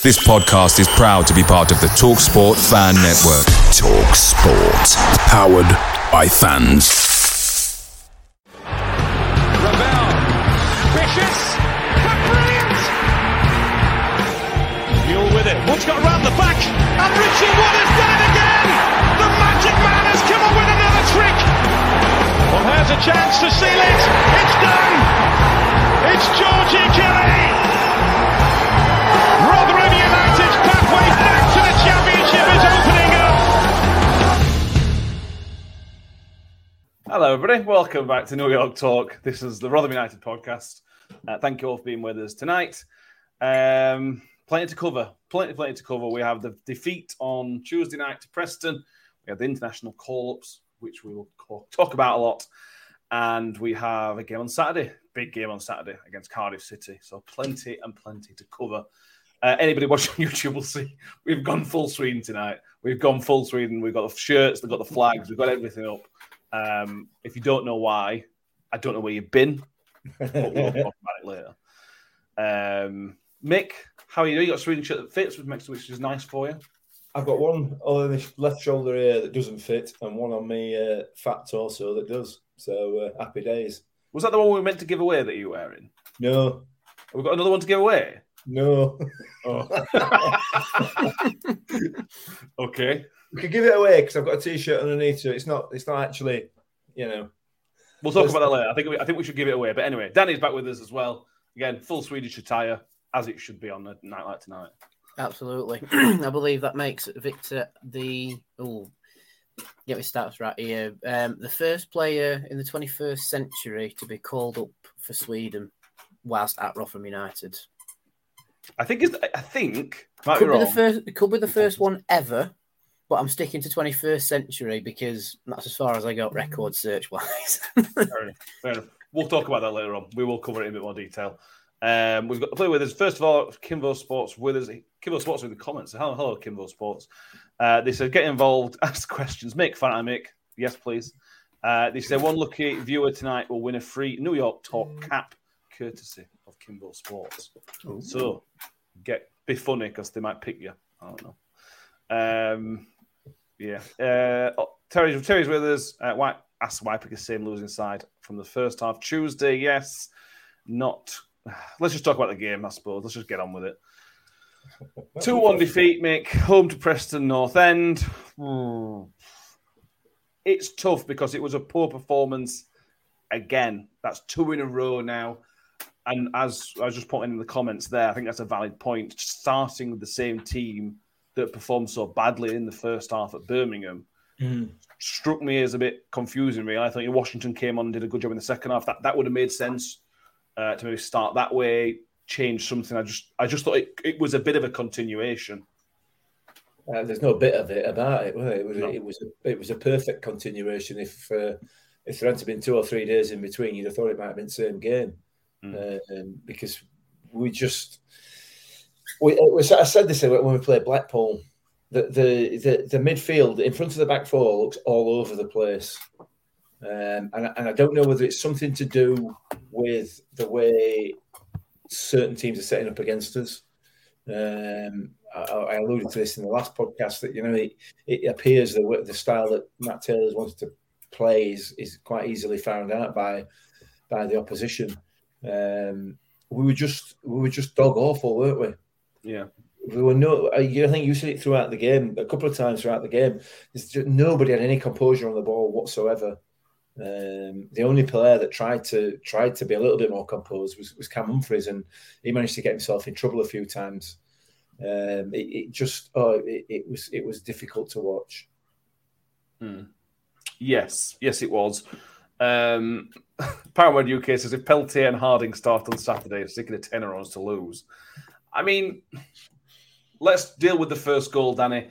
This podcast is proud to be part of the TalkSport Fan Network. TalkSport. Powered by fans. Ravel. Vicious. But brilliant. Mule with it. Wood's got round the back. And Richie Wood has done it again. The magic man has come up with another trick. Well, here's a chance to seal it. It's done. It's Georgie Kelly. Hello, everybody. Welcome back to New York Talk. This is the Rotherham United podcast. Uh, thank you all for being with us tonight. Um, plenty to cover. Plenty, plenty to cover. We have the defeat on Tuesday night to Preston. We have the international call-ups, which we will talk about a lot, and we have a game on Saturday. Big game on Saturday against Cardiff City. So plenty and plenty to cover. Uh, anybody watching YouTube will see we've gone full Sweden tonight. We've gone full Sweden. We've got the shirts, we've got the flags, we've got everything up. Um, if you don't know why, I don't know where you've been. But we'll talk about it later. Um, Mick, how are you doing? You got a Sweden shirt that fits, which which is nice for you. I've got one on the left shoulder here that doesn't fit, and one on my uh, fat torso that does. So uh, happy days. Was that the one we were meant to give away that you were wearing? No, We've got another one to give away. no. Okay, we could give it away because I've got a t-shirt underneath, it. it's not. It's not actually, you know. we'll talk about that later. I think we, I think we should give it away. But anyway, Danny's back with us as well. Again, full Swedish attire as it should be on a night like tonight. Absolutely. I believe that makes Victor the oh get me stats right here. Um, the first player in the 21st century to be called up for Sweden whilst at Rotherham United. I think is I think might Could be be the wrong. first could be the first one ever, but I'm sticking to 21st century because that's as far as I got record search wise. Fair enough. Fair enough. We'll talk about that later on. We will cover it in a bit more detail. Um, we've got to play with us. First of all, Kimbo Sports with us. Kimbo Sports with the comments. Hello, hello, Kimbo Sports. Uh, they said, get involved, ask questions. Mick, fan I Mick. Yes, please. Uh, they say, one lucky viewer tonight will win a free New York Talk cap courtesy of Kimbo Sports. So get be funny because they might pick you. I don't know. Um, yeah. Uh, oh, Terry's, Terry's with us. Uh, why, ask why pick the same losing side from the first half. Tuesday, yes. Not. Let's just talk about the game, I suppose. Let's just get on with it. 2 1 defeat, Mick. Home to Preston North End. It's tough because it was a poor performance again. That's two in a row now. And as I was just putting in the comments there, I think that's a valid point. Starting with the same team that performed so badly in the first half at Birmingham struck me as a bit confusing. Really, I thought Washington came on and did a good job in the second half. That that would have made sense uh, to maybe start that way, change something. I just I just thought it, it was a bit of a continuation. Uh, there's no bit of it about it. Was it? It was, No. it was a, it was a perfect continuation. If uh, if there hadn't been two or three days in between, you'd have thought it might have been the same game Mm. uh, um, because we just we, it was, I said this when we played Blackpool. The, the the the midfield in front of the back four looks all over the place, um, and and I don't know whether it's something to do with the way certain teams are setting up against us. Um, I, I alluded to this in the last podcast that you know it, it appears the way- the style that Matt Taylor's wanted to play is, is quite easily found out by by the opposition. Um, we were just we were just dog awful, weren't we? Yeah. We were no. I think you said it throughout the game a couple of times throughout the game. Just, nobody had any composure on the ball whatsoever. Um, the only player that tried to tried to be a little bit more composed was, was Cam Humphreys, and he managed to get himself in trouble a few times. Um, it, it, just oh, it, it, was it was difficult to watch. Hmm. Yes, yes, it was. Um, Paramount UK says if Peltier and Harding start on Saturday, sticking a tenner runs to lose. I mean, let's deal with the first goal, Danny.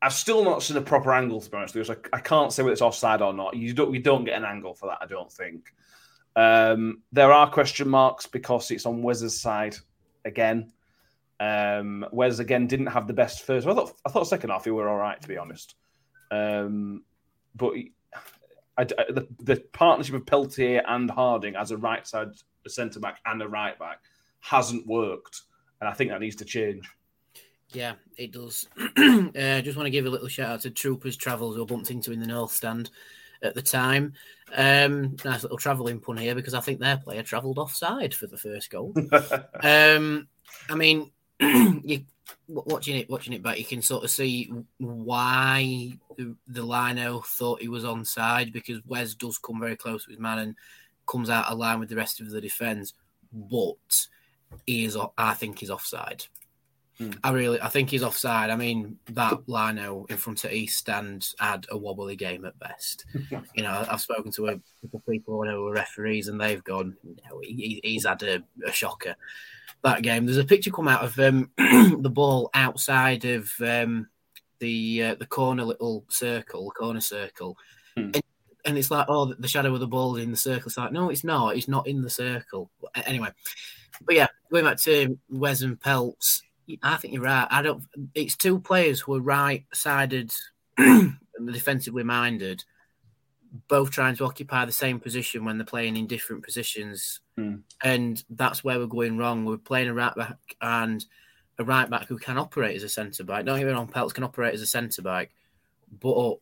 I've still not seen a proper angle to be honest with you. I, can't say whether it's offside or not. You don't, we don't get an angle for that, I don't think. Um, there are question marks because it's on Wes's side again. Um, Wes again didn't have the best first. I thought I thought second half he were all right to be honest. Um, but I, I, the, the partnership of Peltier and Harding as a right side centre back and a right back hasn't worked, and I think that needs to change. Yeah, it does. uh, just want to give a little shout out to Troopers Travels who bumped into in the North Stand at the time. Um, nice little travelling pun here because I think their player travelled offside for the first goal. um, I mean, you watching it, watching it back, you can sort of see why the, the Lino thought he was onside because Wes does come very close with man and comes out of line with the rest of the defence, but he is, I think, he's offside. Hmm. I really, I think he's offside. I mean, that Lino in front of East Stand had a wobbly game at best. you know, I've spoken to a couple of people who are referees, and they've gone, know, he, he's had a, a shocker that game. There's a picture come out of um, the ball outside of um, the uh, the corner little circle, corner circle, hmm. and, and, it's like, oh, the shadow of the ball is in the circle. It's like, no, it's not. It's not in the circle. Anyway, but yeah, going back to Wes and Pelts, I think you're right. I don't. It's two players who are right-sided and defensively minded both trying to occupy the same position when they're playing in different positions. Mm. And that's where we're going wrong. We're playing a right back and a right back who can operate as a centre back. Don't get me wrong, Pelts can operate as a centre back, but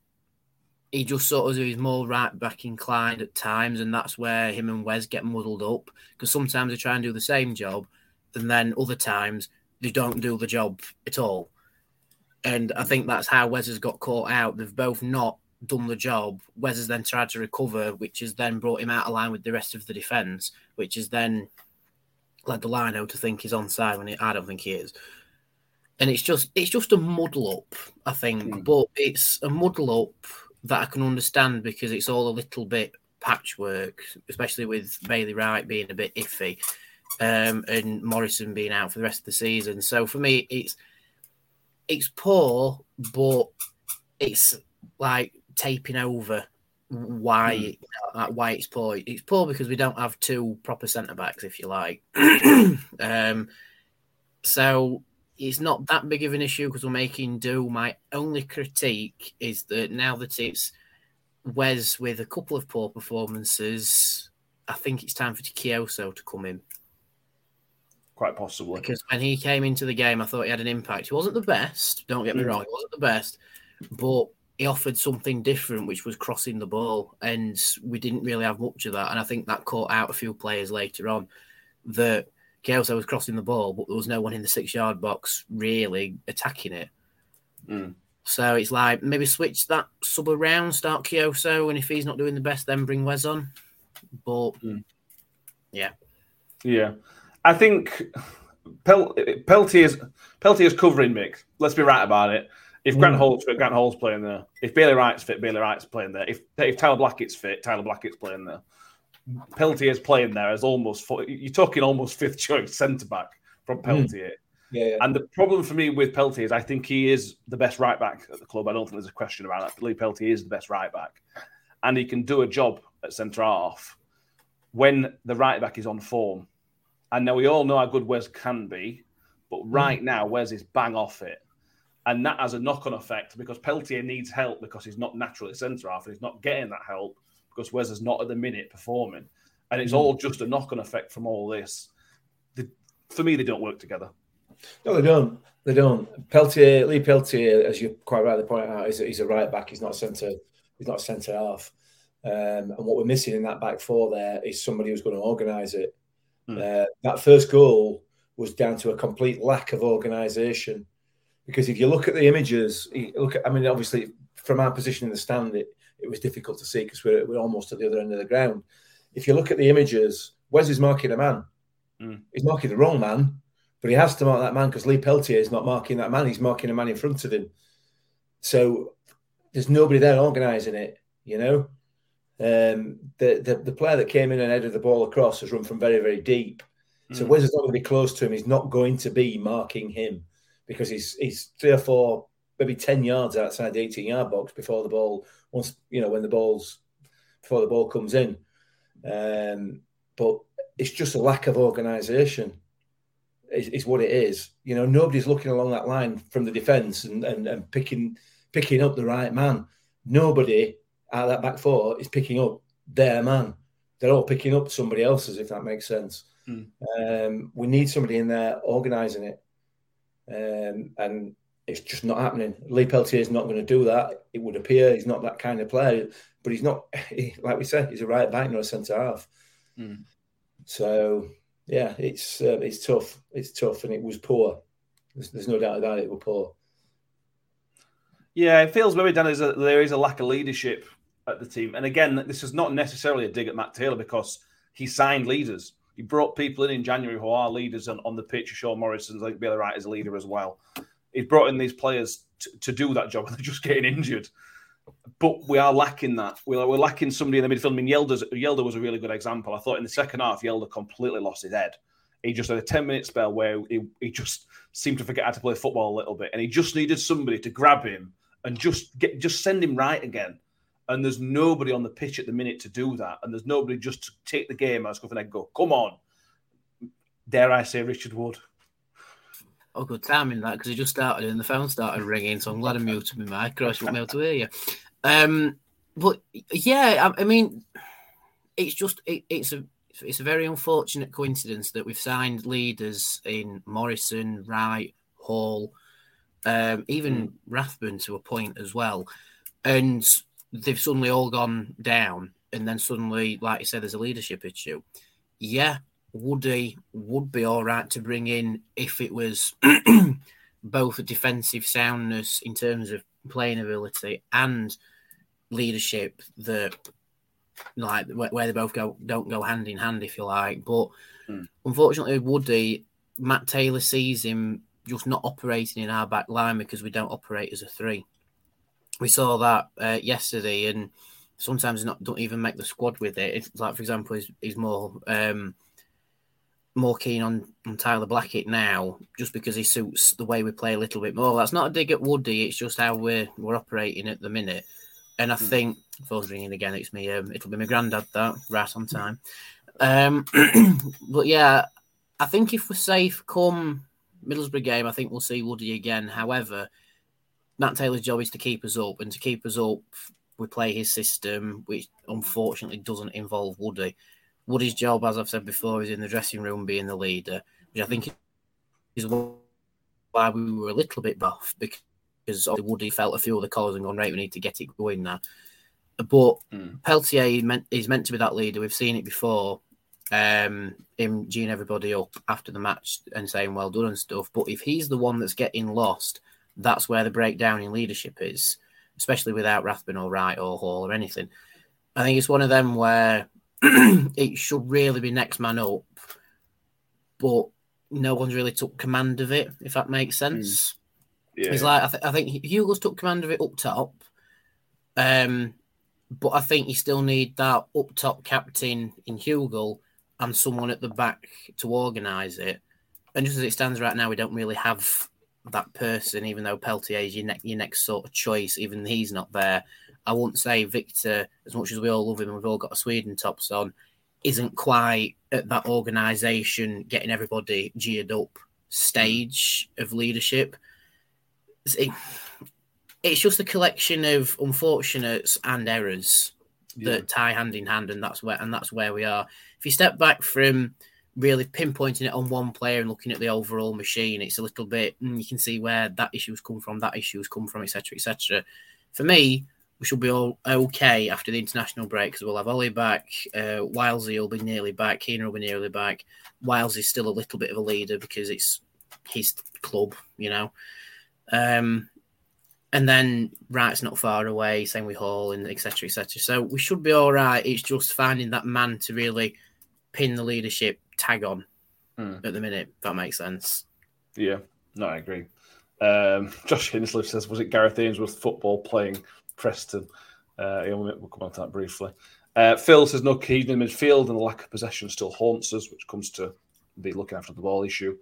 he just sort of is more right back inclined at times, and that's where him and Wes get muddled up because sometimes they try and do the same job, and then other times they don't do the job at all. And I think that's how Wes has got caught out. They've both not done the job. Wes has then tried to recover, which has then brought him out of line with the rest of the defence, which has then led the line out to think he's onside when he, I don't think he is. And it's just it's just a muddle up, I think, mm. but it's a muddle up that I can understand because it's all a little bit patchwork, especially with Bailey Wright being a bit iffy, um, and Morrison being out for the rest of the season. So for me, it's it's poor, but it's like taping over why mm. why it's poor. It's poor because we don't have two proper centre backs, if you like. um, so it's not that big of an issue because we're making do. My only critique is that now that it's Wes with a couple of poor performances, I think it's time for Kioso to come in. Quite possibly. Because when he came into the game, I thought he had an impact. He wasn't the best, don't get me mm. wrong, he wasn't the best, but he offered something different, which was crossing the ball, and we didn't really have much of that. And I think that caught out a few players later on that Kioso was crossing the ball, but there was no one in the six yard box really attacking it. Mm. So it's like maybe switch that sub around, start Kioso, and if he's not doing the best, then bring Wes on. But mm. yeah, yeah, I think Pel- Peltier's Peltier's covering mix. Let's be right about it. If Grant mm. Hall's fit, Grant Hall's playing there. If Bailey Wright's fit, Bailey Wright's playing there. If if Tyler Blackett's fit, Tyler Blackett's playing there. Peltier's playing there as almost you're talking almost fifth choice centre back from mm. Peltier. Mm. Yeah, yeah, And the problem for me with Peltier is I think he is the best right back at the club. I don't think there's a question about that. I believe Peltier is the best right back, and he can do a job at centre half when the right back is on form. And now we all know how good Wes can be, but right mm. now Wes is bang off it. And that has a knock on effect because Peltier needs help because he's not naturally centre half and he's not getting that help because Wes is not at the minute performing. And it's mm. all just a knock on effect from all this. The, for me, they don't work together. No, they don't. They don't. Peltier, Lee Peltier, as you quite rightly point out, is a, he's a right back. He's not a centre. He's not a centre half. Um, and what we're missing in that back four there is somebody who's going to organise it. Uh, that first goal was down to a complete lack of organisation. Because if you look at the images, look at, I mean, obviously from our position in the stand, it, it was difficult to see because we're, we're almost at the other end of the ground. If you look at the images, Wes is marking a man. Mm. He's marking the wrong man, but he has to mark that man because Lee Peltier is not marking that man. He's marking a man in front of him. So there's nobody there organising it, you know. Um, the, the the player that came in and headed the ball across has run from very, very deep. So Mm. Wes is not going to be close to him. He's not going to be marking him because he's he's three or four, maybe ten yards outside the eighteen yard box before the ball. Once you know when the ball's before the ball comes in, um, but it's just a lack of organisation. Is, is what it is. You know, nobody's looking along that line from the defence and, and, and picking picking up the right man. Nobody out of that back four is picking up their man. They're all picking up somebody else's, if that makes sense. Mm. Um, we need somebody in there organising it. Um, and it's just not happening. Lee Peltier is not going to do that. It would appear he's not that kind of player, but he's not, like we said, he's a right back, not a centre half. Mm. So, yeah, it's uh, it's tough. It's tough, and it was poor. There's, there's no doubt about it. It was poor. Yeah, it feels maybe Dan is a, there is a lack of leadership at the team. And again, this is not necessarily a dig at Matt Taylor because he signed leaders. He brought people in in January who are leaders on, on the pitch. Sean Morrison's like Bailey Wright as a leader as well. He's brought in these players to, to do that job, and they're just getting injured. But we are lacking that. We're, we're lacking somebody in the midfield. I mean, Hjelde was a really good example. I thought in the second half, Hjelde completely lost his head. He just had a 10 minute spell where he, he just seemed to forget how to play football a little bit. And he just needed somebody to grab him and just get just send him right again. And there's nobody on the pitch at the minute to do that. And there's nobody just to take the game as and go, come on. Dare I say Richard Wood? Oh, good timing that because it just started and the phone started ringing, so I'm glad I muted my mic, or else I won't be able to hear you. Um, but yeah, I, I mean, it's just it, it's a it's a very unfortunate coincidence that we've signed leaders in Morrison, Wright, Hall, um, even Rathbone to a point as well, and they've suddenly all gone down, and then suddenly, like you said, there's a leadership issue. Yeah, Woody would be all right to bring in if it was both a defensive soundness in terms of playing ability and leadership that like where they both go don't go hand in hand if you like. But Hmm. unfortunately Woody Matt Taylor sees him just not operating in our back line because we don't operate as a three. We saw that uh, yesterday and sometimes not don't even make the squad with it. It's like for example he's, he's more um more keen on, on Tyler Blackett now, just because he suits the way we play a little bit more. That's not a dig at Woody. It's just how we're we're operating at the minute. And I think phone's ringing again. It's me. Um, it'll be my granddad. That right on time. Um, but yeah, I think if we're safe come Middlesbrough game, I think we'll see Woody again. However, Matt Taylor's job is to keep us up, and to keep us up, we play his system, which unfortunately doesn't involve Woody. Woody's job, as I've said before, is in the dressing room being the leader, which I think is why we were a little bit buff because Woody felt a few of the colours and gone, right, we need to get it going now. But Mm. Peltier is meant, meant to be that leader. We've seen it before. Um, him geeing everybody up after the match and saying well done and stuff. But if he's the one that's getting lost, that's where the breakdown in leadership is, especially without Rathbone or Wright or Hall or anything. I think it's one of them where it should really be next man up, but no one's really took command of it, if that makes sense. Yeah. It's like I, th- I think Hugo's took command of it up top, um, but I think you still need that up top captain in Hugo and someone at the back to organise it. And just as it stands right now, we don't really have that person, even though Peltier is your, ne- your next sort of choice. Even he's not there. I wouldn't say Victor, as much as we all love him we've all got a Sweden tops on, isn't quite at that organisation, getting everybody geared up stage of leadership. It's, just a collection of unfortunates and errors that tie hand in hand, and that's where and that's where we are. If you step back from really pinpointing it on one player and looking at the overall machine, it's a little bit mm, you can see where that issue's come from, that issue's come from, etc., etc. For me, we should be all okay after the international break because we'll have Ollie back, uh, Wilesy will be nearly back, Keener will be nearly back. Wiles is still a little bit of a leader because it's his club, you know. Um, and then Wright's not far away, same with Hall and etc. etc. So we should be all right. It's just finding that man to really pin the leadership tag on Mm. at the minute. If that makes sense. Yeah, no, I agree. Um, Josh Hinsley says, "Was it Gareth Ainsworth football playing Preston?" Uh, we'll come on to that briefly. Uh, Phil says, "No key in midfield and the lack of possession still haunts us, which comes to the looking after the ball issue."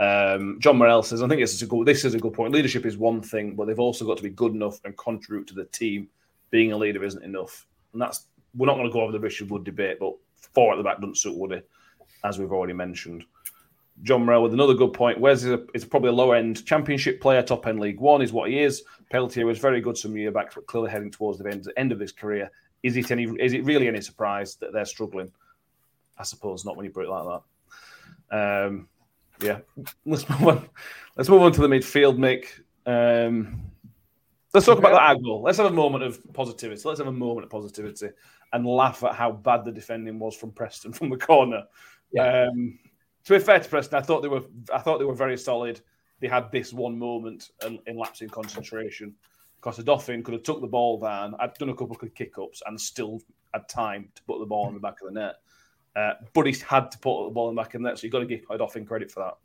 Um, John Morell says, "I think this is a good. This is a good point. Leadership is one thing, but they've also got to be good enough and contribute to the team. Being a leader isn't enough, and that's we're not going to go over the Richard Wood debate, but four at the back doesn't suit Woody, as we've already mentioned." John Morell with another good point. Wes is, a, is probably a low end championship player, top end League One is what he is. Peltier was very good some year back, but clearly heading towards the end, end of his career. Is it any? Is it really any surprise that they're struggling? I suppose not when you put it like that. Um, yeah, let's move on. Let's move on to the midfield, Mick. Um, let's talk about that angle. Let's have a moment of positivity. Let's have a moment of positivity and laugh at how bad the defending was from Preston from the corner. Yeah. Um, to be fair to Preston, I thought they were. I thought they were very solid. They had this one moment in, in lapsing concentration. Because Odoffin could have took the ball down. I'd done a couple of kick ups and still had time to put the ball in the back of the net. Uh, but he had to put the ball in the back of the net, so you've got to give Odoffin credit for that.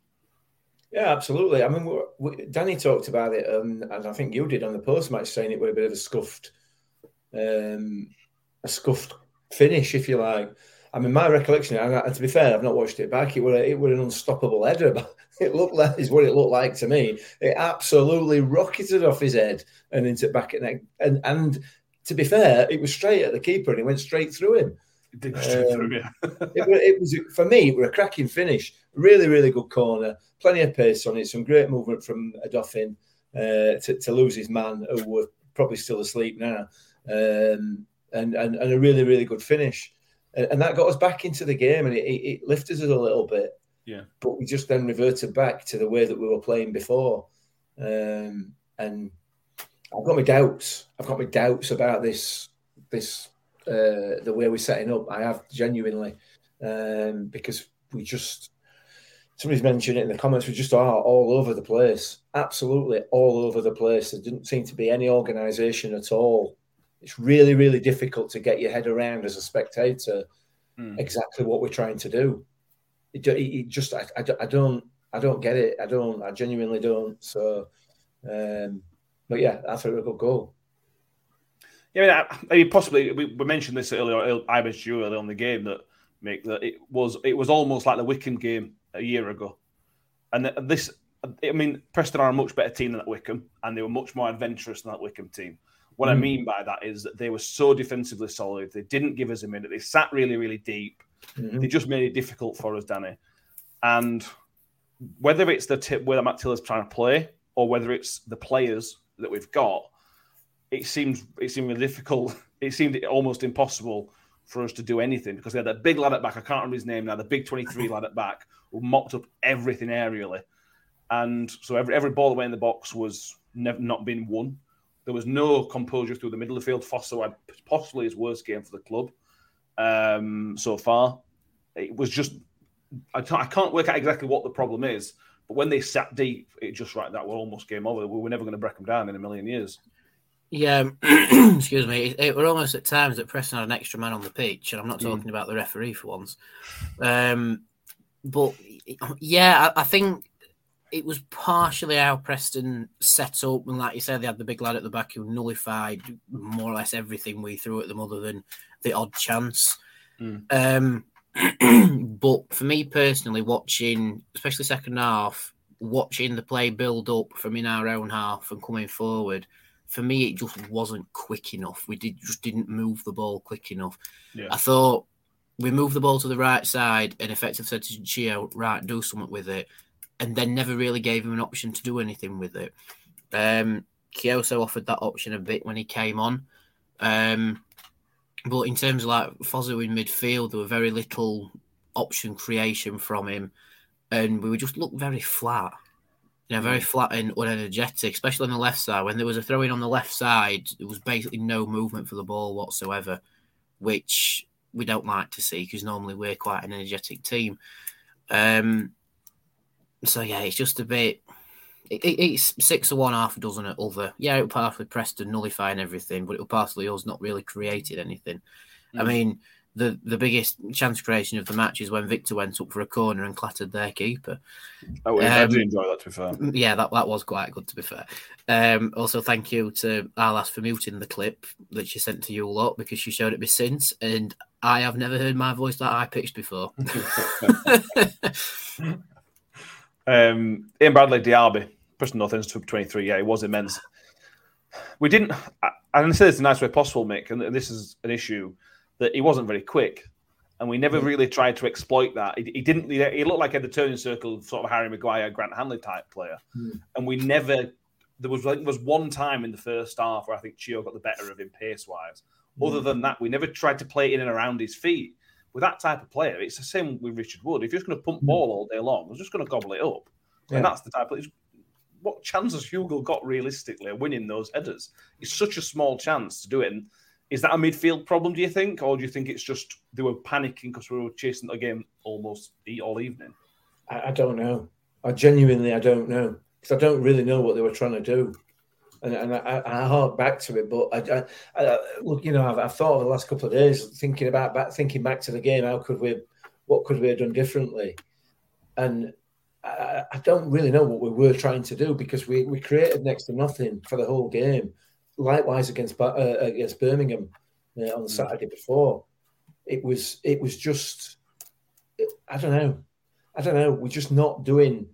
Yeah, absolutely. I mean, we, Danny talked about it, um, and I think you did on the post match, saying it was a bit of a scuffed, um, a scuffed finish, if you like. I mean, my recollection, and, to be fair, I've not watched it back. It was it was an unstoppable header, but it looked like is what it looked like to me. It absolutely rocketed off his head and into back at neck. And and to be fair, it was straight at the keeper, and it went straight through him. It did straight Um, through me. it, was, it was for me. It was a cracking finish. Really, really good corner. Plenty of pace on it. Some great movement from a Odoffin uh, to, to lose his man, who were probably still asleep now. Um, and, and and a really, really good finish. And, and that got us back into the game, and it, it, lifted us a little bit. Yeah. But we just then reverted back to the way that we were playing before. Um, and I've got my doubts. I've got my doubts about this this uh, the way we're setting up. I have genuinely um, because we just somebody's mentioned it in the comments. We just are all over the place, absolutely all over the place. There didn't seem to be any organisation at all. It's really, really difficult to get your head around as a spectator Hmm. exactly what we're trying to do. It, it, it just, I, I, don't- I don't, I don't get it. I don't, I genuinely don't. So, um, but yeah, that's a real good goal. Yeah, I mean, I, I mean, possibly we, we mentioned this earlier. I mentioned you earlier on the game that make that it was it was almost like the Wycombe game a year ago, and this. I mean, Preston are a much better team than that Wycombe, and they were much more adventurous than that Wycombe team. What I Mm. mean by that is that they were so defensively solid. They didn't give us a minute. They sat really, really deep. Mhm. They just made it difficult for us, Danny. And whether it's the tip where Matt Taylor's trying to play, or whether it's the players that we've got, it seems it seemed really difficult. It seemed almost impossible for us to do anything because they had that big lad at back. I can't remember his name now. The big twenty-three lad at back who mocked up everything aerially, and so every every ball away in the box was never not been won. There was no composure through the middle of the field. Fosu had possibly his worst game for the club um, so far. It was just I can't, I can't work out exactly what the problem is, but when they sat deep, it just right that were almost game over. We were never going to break them down in a million years. Yeah, excuse me. It, it were almost at times that Preston had an extra man on the pitch, and I'm not talking about the referee for once. Um, but yeah, I, I think it was partially how Preston set up, and like you said, they had the big lad at the back who nullified more or less everything we threw at them, other than the odd chance. Mm. Um, but for me personally, watching, especially second half, watching the play build up from in our own half and coming forward, for me it just wasn't quick enough. We did just didn't move the ball quick enough. Yeah. I thought we moved the ball to the right side and effective said to Gio, right, do something with it, and then never really gave him an option to do anything with it. Um, Kioso offered that option a bit when he came on. Um, but in terms of like Fozzo in midfield, there were very little option creation from him, and we would just look very flat. you know, very flat and unenergetic, especially on the left side. When there was a throw in on the left side, there was basically no movement for the ball whatsoever, which we don't like to see because normally we're quite an energetic team. Um, so yeah, it's just a bit. It, it's six of one, half a dozen at other. Yeah, it was partly Preston nullifying everything, but it was partly us not really created anything. Mm. I mean, the the biggest chance creation of the match is when Victor went up for a corner and clattered their keeper. Oh, um, I did enjoy that. To be fair, yeah, that, that was quite good. To be fair, um, also thank you to Arlas for muting the clip that she sent to you a lot because she showed it me since, and I have never heard my voice that high pitched before. um, Ian Bradley Diaby, Preston North End twenty three. Yeah, it was immense. We didn't. I, I say this the nice way possible, Mick, and this is an issue that he wasn't very quick, and we never really tried to exploit that. He, he didn't. He, looked like a the turning circle, sort of Harry Maguire, Grant Hanley type player, mm. and we never. There was like, was one time in the first half where I think Chio got the better of him pace wise. Mm. Other than that, we never tried to play in and around his feet. With that type of player, it's the same with Richard Wood. If you're just going to pump mm. ball all day long, we're just going to gobble it up, yeah. and that's the type of. What chances Hugo got realistically of winning those headers? It's such a small chance to do it. And is that a midfield problem, do you think? Or do you think it's just they were panicking because we were chasing the game almost all evening? I, I don't know. I genuinely, I don't know. Because I don't really know what they were trying to do. And, and I, I hark back to it, but I, I, I look, you know, I've, I've, thought over the last couple of days, thinking about back, thinking back to the game. How could we, what could we have done differently? And I, I don't really know what we were trying to do because we, we created next to nothing for the whole game likewise against uh, against Birmingham uh, on Saturday before. It was it was just I don't know, I don't know. We're just not doing.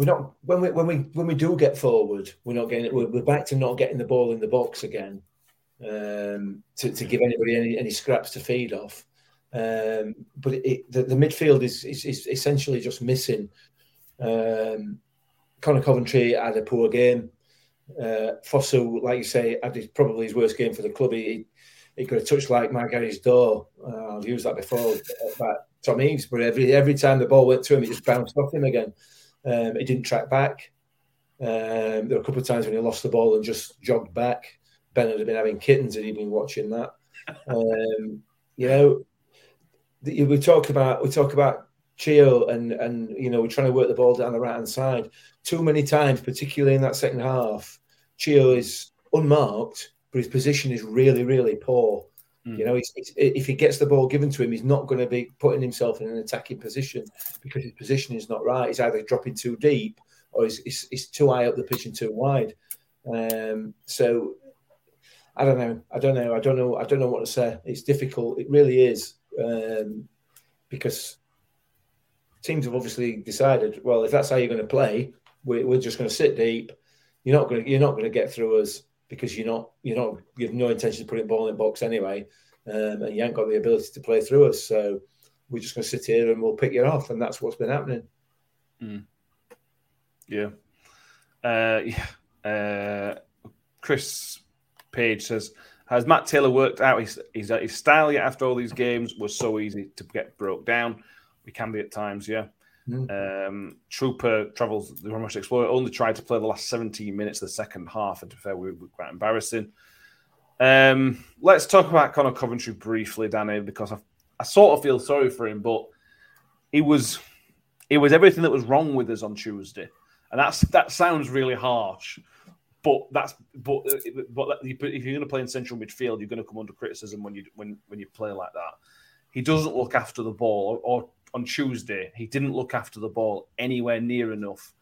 We're not when we when we when we do get forward, we're not getting. We're, we're back to not getting the ball in the box again um, to, to give anybody any, any scraps to feed off. Um, but it, the, the, midfield is, is, is essentially just missing. Um, Conor Coventry had a poor game. Uh, Fosu, like you say, had probably his worst game for the club. He, he could have touched like Margary's door. Uh, I've used that before But Tom Eaves, but every every time the ball went to him, it just bounced off him again. Um, he didn't track back. Um, there were a couple of times when he lost the ball and just jogged back. Ben had been having kittens and he'd been watching that. Um, you know, we talk about we talk about Chio and and you know we're trying to work the ball down the right hand side. Too many times, particularly in that second half, Chio is unmarked, but his position is really, really poor. Mm. You know, he's, he's, if he gets the ball given to him, he's not going to be putting himself in an attacking position because his position is not right. He's either dropping too deep or he's, he's, he's too high up the pitch and too wide. Um, so I don't know. I don't know. I don't know. I don't know what to say. It's difficult. It really is um, because teams have obviously decided. Well, if that's how you're going to play, we're, we're just going to sit deep you're not going you're not going to get through us because you're not you're not you have no intention of putting the ball in the box anyway, um, and you haven't got the ability to play through us. So we're just going to sit here and we'll pick you off, and that's what's been happening. Mm. Yeah, uh, yeah. Uh, Chris Page says, "Has Matt Taylor worked out his, his his style yet? After all these games, was so easy to get broke down. We can be at times, yeah." Mm. Um, Trooper travels the Rush Explorer only tried to play the last 17 minutes of the second half, and to be fair, we were quite embarrassing. Um, let's talk about Conor Coventry briefly, Danny, because I, I sort of feel sorry for him, but it was it was everything that was wrong with us on Tuesday, and that's that sounds really harsh, but that's but but if you're going to play in central midfield, you're going to come under criticism when you when when you play like that. He doesn't look after the ball, or, or on Tuesday, he didn't look after the ball anywhere near enough.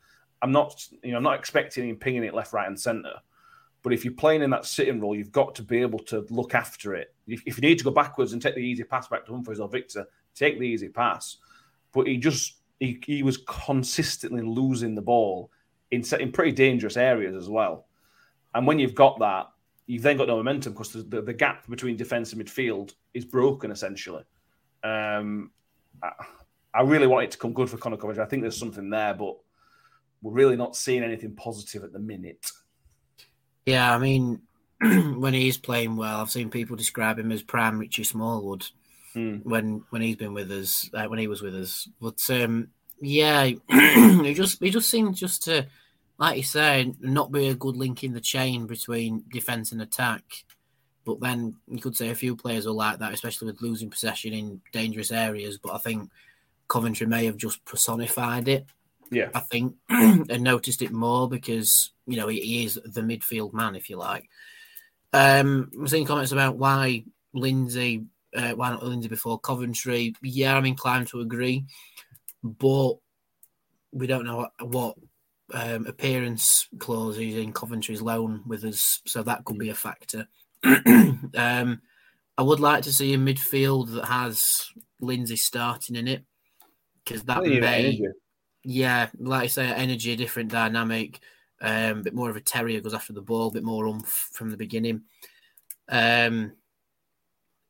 I'm not, you know, I'm not expecting him pinging it left, right, and centre. But if you're playing in that sitting role, you've got to be able to look after it. If, if you need to go backwards and take the easy pass back to Humphreys or Victor, take the easy pass. But he just he, he was consistently losing the ball in in pretty dangerous areas as well. And when you've got that, you've then got no momentum because the, the, the, gap between defence and midfield is broken essentially. Um, I really want it to come good for Conor Coventry. I think there's something there, but we're really not seeing anything positive at the minute. Yeah, I mean, when he's playing well, I've seen people describe him as prime Richie Smallwood mm. when when he's been with us, uh, when he was with us. But um, Yeah, he just he just seems just to, like you say, not be a good link in the chain between defense and attack. But then you could say a few players are like that, especially with losing possession in dangerous areas. But I think Coventry may have just personified it. Yeah, I think, and noticed it more because you know he, he is the midfield man, if you like. Um, I'm seeing comments about why Lindsay, uh, why not Lindsay before Coventry? Yeah, I'm inclined to agree, but we don't know what, what um, appearance clause he's in Coventry's loan with us, so that could be a factor. um, I would like to see a midfield that has Lindsay starting in it because that Well, you know, may, energy. yeah, like I say, energy, different dynamic, um, a bit more of a terrier goes after the ball, a bit more oomph from the beginning. Um,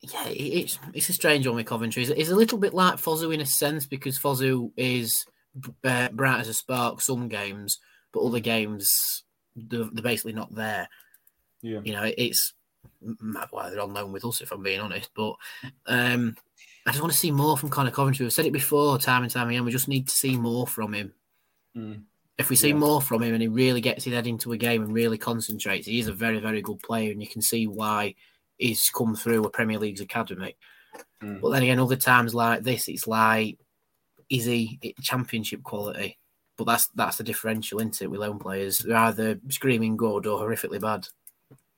yeah, it- it's it's a strange one with Coventry. It's, it's a little bit like Fosu in a sense because Fosu is uh, bright as a spark some games, but other games they're, they're basically not there. Yeah. You know, it's why they're on loan with us, if I'm being honest. But um, I just want to see more from Conor Coventry. We've said it before, time and time again. We just need to see more from him. Mm. If we see Yeah. more from him and he really gets his head into a game and really concentrates, he is a very, very good player, and you can see why he's come through a Premier League's academy. Mm. But then again, other times like this, it's like, is he championship quality? But that's that's the differential, isn't it, with loan players? They're either screaming good or horrifically bad.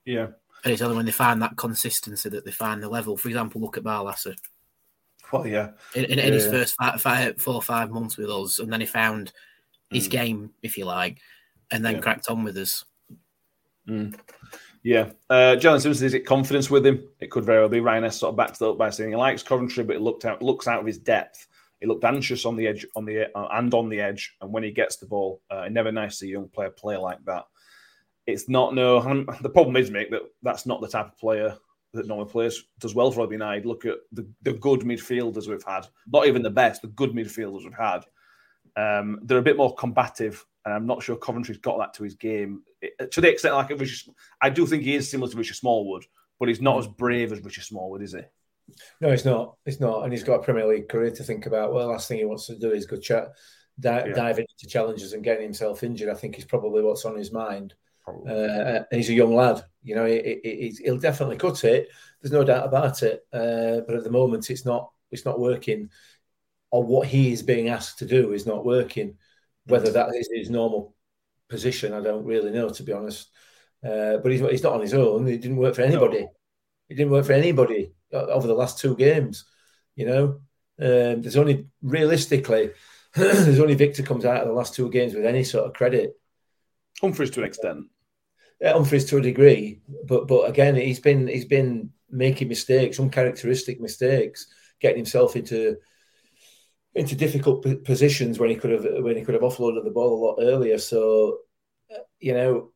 Yeah, And it's only when they find that consistency that they find the level. For example, look at Barlaser. well, yeah, In, in, in his Yeah. first five, five, four or five months with us, and then he found his Mm. game, if you like, and then Yeah. cracked on with us. Mm. Yeah. Uh, Jalen Simpson, is it confidence with him? It could very well be. Ryan S sort of backed that up by saying he likes Coventry, but it looked out looks out of his depth. He looked anxious on the edge, on the uh, and on the edge, and when he gets the ball, uh, never nice to see a young player play like that. It's not no. The problem is, Mick, that that's not the type of player that normally plays does well for Rugby United. Look at the, the good midfielders we've had, not even the best, the good midfielders we've had. Um, they're a bit more combative, and I'm not sure Coventry's got that to his game It- to the extent like Richard. I do think he is similar to Richard Smallwood, but he's not as brave as Richard Smallwood, is he? No, he's not. He's not, and he's got a Premier League career to think about. Well, the last thing he wants to do is go chat, di- Yeah. dive into challenges and getting himself injured. I think is probably what's on his mind. Uh, and he's a young lad. You know, He, he, he'll definitely cut it. There's no doubt about it. Uh, but at the moment, it's not. It's not working. Or what he is being asked to do is not working. Whether that is his normal position, I don't really know, to be honest. Uh, but he's, he's not on his own. It didn't work for anybody. It didn't work for anybody over the last two games. You know, um, there's only realistically, there's only Victor comes out of the last two games with any sort of credit. Humphreys to an extent. Humphreys to a degree, but but again, he's been he's been making mistakes, uncharacteristic mistakes, getting himself into into difficult p- positions when he could have when he could have offloaded the ball a lot earlier. So, uh, you know,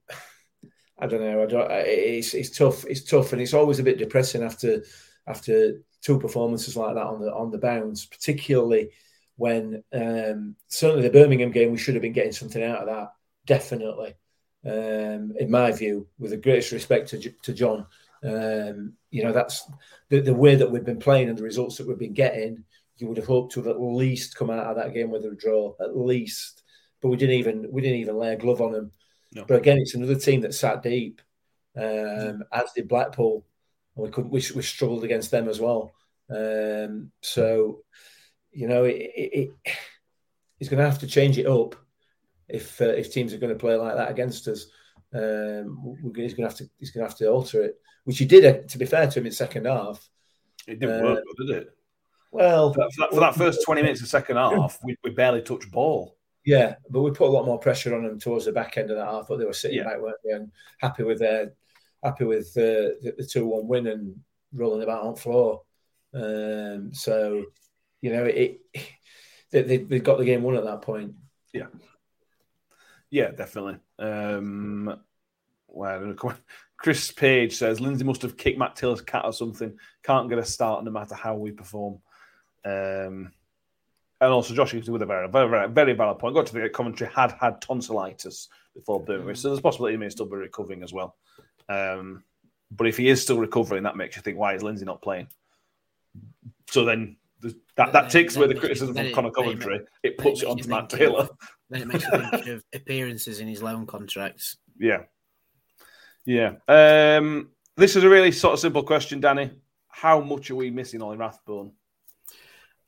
I don't know. I don't. It's it's tough. It's tough, and it's always a bit depressing after after two performances like that on the on the bounce, particularly when um, certainly the Birmingham game we should have been getting something out of that. Definitely, um, in my view, with the greatest respect to, to John, um, you know that's the, the way that we've been playing and the results that we've been getting. You would have hoped to have at least come out of that game with a draw, at least. But we didn't even we didn't even lay a glove on them. No. But again, it's another team that sat deep, um, as did Blackpool. And we couldn't. We, we struggled against them as well. Um, so, you know, it, it, it, he's going to have to change it up if uh, if teams are going to play like that against us. Um, we're, he's going to have to he's going to have to alter it, which he did. uh, To be fair to him, in second half. It didn't Uh, work, did it? Well, For that, for that- for that first 20 minutes of second half, we, we barely touched ball. Yeah, but we put a lot more pressure on them towards the back end of that half. But they were sitting Yeah. back, weren't they? And happy with their happy with uh, the the two one win and rolling about on the floor. Um, so you know it. They, they, they got the game won at that point. Yeah, definitely. Um, well, Chris Page says Lindsay must have kicked Matt Taylor's cat or something. Can't get a start no matter how we perform. Um, and also, Josh with a very, very, very, very valid point. Got to the commentary had had tonsillitis before Birmingham, so there's a possibility he may still be recovering as well. Um, but if he is still recovering, that makes you think, why is Lindsay not playing? So then that, that takes away the criticism from Conor Coventry. It puts it onto Matt Taylor. Then it makes you think of appearances in his loan contracts. Yeah. Yeah. Um, this is a really sort of simple question, Danny. How much are we missing Ollie Rathbone?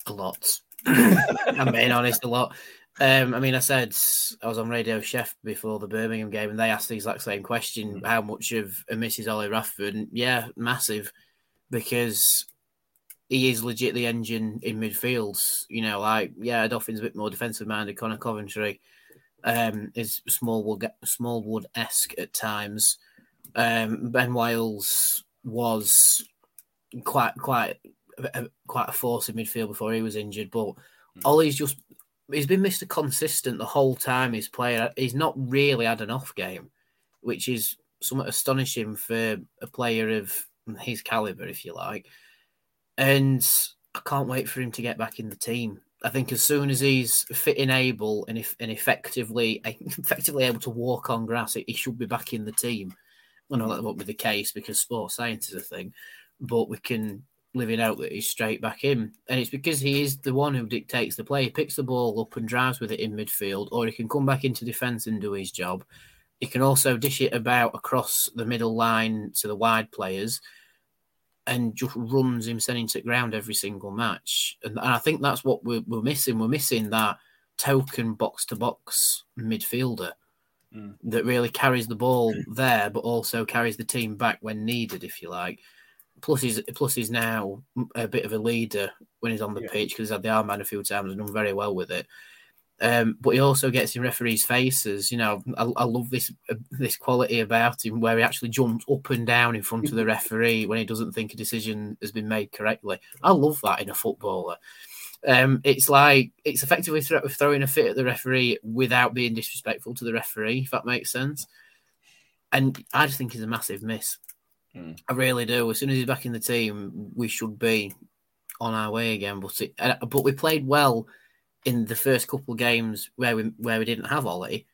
A lot. I'm being honest, a lot. Um, I mean, I said I was on Radio Chef before the Birmingham game, and they asked the exact same question: mm. How much of a Mrs. Ollie Rathbone? Yeah, massive, because he is legit the engine in midfields. You know, like yeah, Odoffin's a bit more defensive minded. Conor Coventry um, is Smallwood Smallwood esque at times. Um, ben Wiles was quite quite quite a force in midfield before he was injured, but mm. Ollie's just he's been Mr. Consistent the whole time he's played. He's not really had an off game, which is somewhat astonishing for a player of his caliber, if you like. And I can't wait for him to get back in the team. I think as soon as he's fit and able and, if, and effectively effectively able to walk on grass, he should be back in the team. I know that won't be the case because sports science is a thing, but we can live it out that he's straight back in. And it's because he is the one who dictates the play. He picks the ball up and drives with it in midfield, or he can come back into defence and do his job. He can also dish it about across the middle line to the wide players and just runs him sending to ground every single match. And, and I think that's what we're, we're, missing. We're missing that token box to box midfielder mm. that really carries the ball there, but also carries the team back when needed, if you like plus he's plus he's now a bit of a leader when he's on the yeah. pitch because he's had the armband a few times and done very well with it. Um, but he also gets in referees' faces. You know, I, I love this uh, this quality about him where he actually jumps up and down in front of the referee when he doesn't think a decision has been made correctly. I love that in a footballer. Um, it's like it's effectively th- throwing a fit at the referee without being disrespectful to the referee, if that makes sense. And I just think he's a massive miss. Mm. I really do. As soon as he's back in the team, we should be on our way again. But it, uh, but we played well in the first couple of games where we where we didn't have Ollie.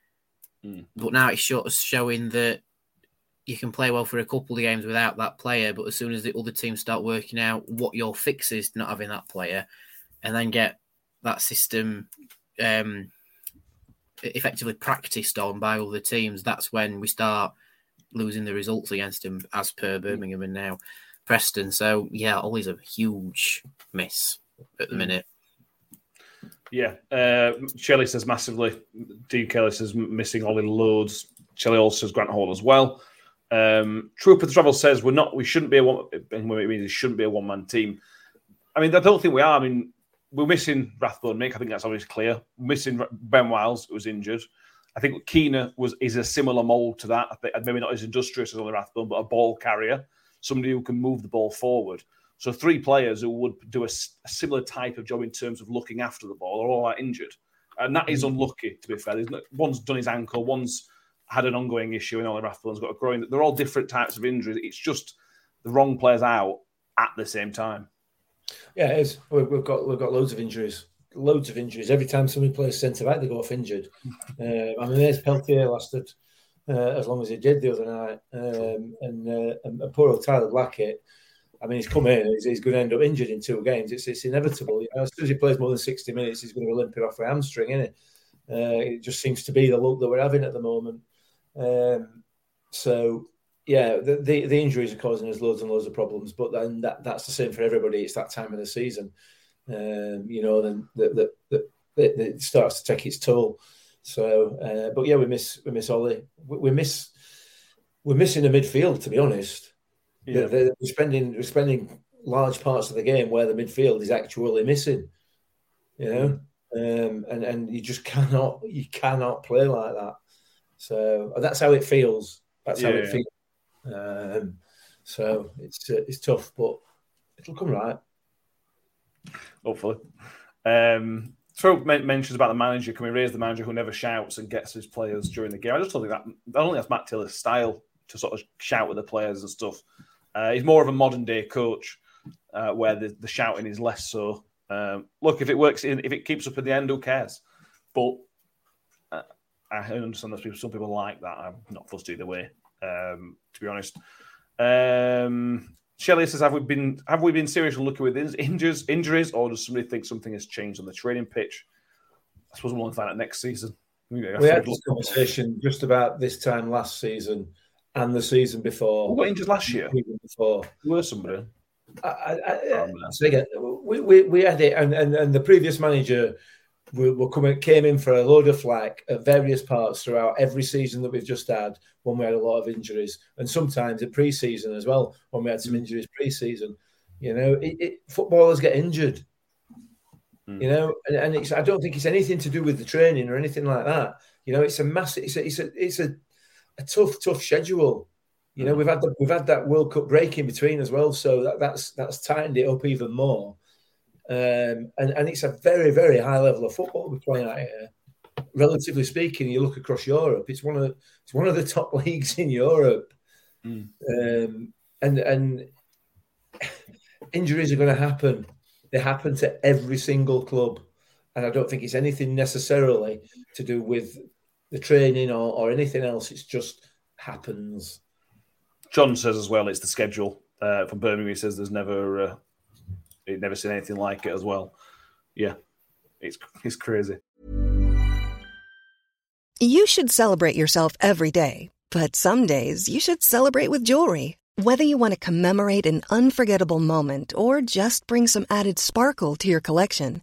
Mm. But now it's showing that you can play well for a couple of games without that player. But as soon as the other teams start working out what your fix is, not having that player, and then get that system um, effectively practiced on by other teams, that's when we start losing the results against him as per mm. Birmingham and now Preston. So yeah, always a huge miss at the mm. minute. Yeah, uh, Shelley says massively. Dean Kelly says missing Ollie loads. Shelley also says Grant Hall as well. Um, Trooper the Travel says we're not. We shouldn't be a one. It means it shouldn't be a one man team. I mean, I don't think we are. I mean, we're missing Rathbone Mick. I think that's obviously clear. We're missing Ben Wiles, who was injured. I think Keener was is a similar mold to that. Maybe not as industrious as Ollie Rathbone, but a ball carrier, somebody who can move the ball forward. So three players who would do a, a similar type of job in terms of looking after the ball are all injured, and that is mm. unlucky. To be fair, one's done his ankle, one's had an ongoing issue, and Ollie Rathbone's got a groin. They're all different types of injuries. It's just the wrong players out at the same time. Yeah, it is. We've got we've got loads of injuries loads of injuries. Every time somebody plays centre back, they go off injured. Uh, I mean, there's Peltier lasted uh, as long as he did the other night. Um, and, uh, and, poor old Tyler Blackett, I mean, he's come in, he's, he's, going to end up injured in two games. It's, it's inevitable. You know, as soon as he plays more than 60 minutes, he's going to be limping off a hamstring, isn't it? Uh, it just seems to be the look that we're having at the moment. Um, so, yeah, the, the, the, injuries are causing us loads and loads of problems, but then that, that's the same for everybody. It's that time of the season um, you know, then that that it starts to take its toll. So, uh, but yeah, we miss we miss Ollie. We, we miss we're missing a midfield. To be honest, yeah. we're spending we're spending large parts of the game where the midfield is actually missing. You know, um, and and you just cannot you cannot play like that. So that's how it feels. That's yeah, how it feels. Um, so it's uh, it's tough, but it'll come right hopefully. Um, Throw mentions about the manager. Can we raise the manager who never shouts and gets his players during the game? I just don't think that. I don't think that's Matt Taylor's style to sort of shout with the players and stuff. Uh, he's more of a modern day coach uh, where the, the, shouting is less so. Um, look, if it works, in, if it keeps up in the end, who cares? But uh, I understand that some people like that. I'm not fussed either way, um, to be honest. Um, Shelley says, "Have we been have we been seriously looking with injuries, injuries, or does somebody think something has changed on the training pitch?" I suppose we'll find out next season. we had this conversation just about this time last season and the season before. Who got injured last year? Before were somebody. I, I, I, so again, we, we, we had it, and, and, and the previous manager were, were coming, came in for a load of flack at various parts throughout every season that we've just had when we had a lot of injuries, and sometimes in pre-season as well when we had some injuries pre-season. You know, it, it, footballers get injured. Mm. You know, and, and it's I don't think it's anything to do with the training or anything like that. You know, it's a massive, it's a, it's a, it's a, a tough, tough schedule. You know, we've had the, we've had that World Cup break in between as well, so that, that's that's tightened it up even more. Um, and and it's a very very high level of football we're playing out here. Relatively speaking, you look across Europe, it's one of the, it's one of the top leagues in Europe. Mm. Um, and and injuries are going to happen. They happen to every single club, and I don't think it's anything necessarily to do with the training or, or anything else. It's just happens. John says as well, it's the schedule uh, from Birmingham. He says there's never, uh, he'd never seen anything like it as well. Yeah, it's it's crazy. You should celebrate yourself every day, but some days you should celebrate with jewelry. Whether you want to commemorate an unforgettable moment or just bring some added sparkle to your collection,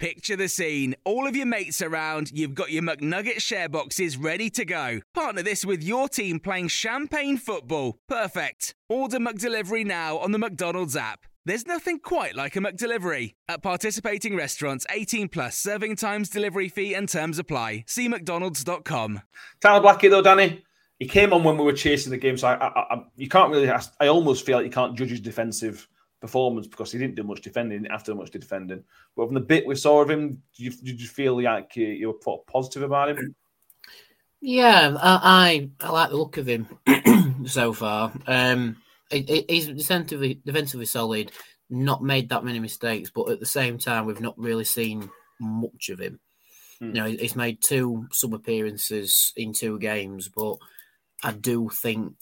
Picture the scene. All of your mates around, you've got your McNugget share boxes ready to go. Partner this with your team playing champagne football. Perfect. Order McDelivery now on the McDonald's app. There's nothing quite like a McDelivery. At participating restaurants, 18 plus serving times, delivery fee, and terms apply. See McDonald's.com. Tyler Blackett, though, Danny, he came on when we were chasing the game, so I, I, I, you can't really. Ask, I almost feel like you can't judge his defensive performance because he didn't do much defending after much defending. But from the bit we saw of him, did you, did you feel like you, you were positive about him? Yeah, I, I, I like the look of him so far. Um, he's defensively defensively solid, not made that many mistakes, but at the same time, we've not really seen much of him. Hmm. You know, he's made two sub appearances in two games, but I do think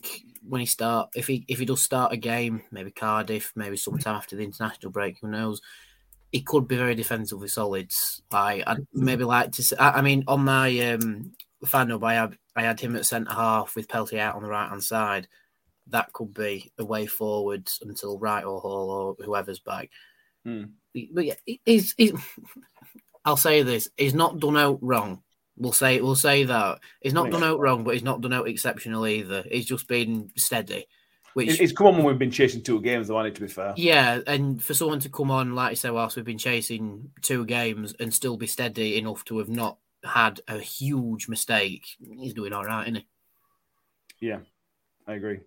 when he start, if he if he does start a game, maybe Cardiff, maybe sometime after the international break, who knows? He could be very defensively solid. I, I'd maybe like to. Say, I, I mean, on my um, fan I had I had him at centre half with Peltier out on the right hand side that could be a way forward until Wright or Hall or whoever's back. Hmm. But yeah, he's, he's I'll say this: he's not done out wrong. We'll say we'll say that he's not done out wrong, but he's not done out exceptional either. He's just been steady. Which it's come on when we've been chasing two games, though. I need to be fair. Yeah, and for someone to come on, like I say, whilst we've been chasing two games and still be steady enough to have not had a huge mistake, he's doing all right, isn't he? Yeah, I agree.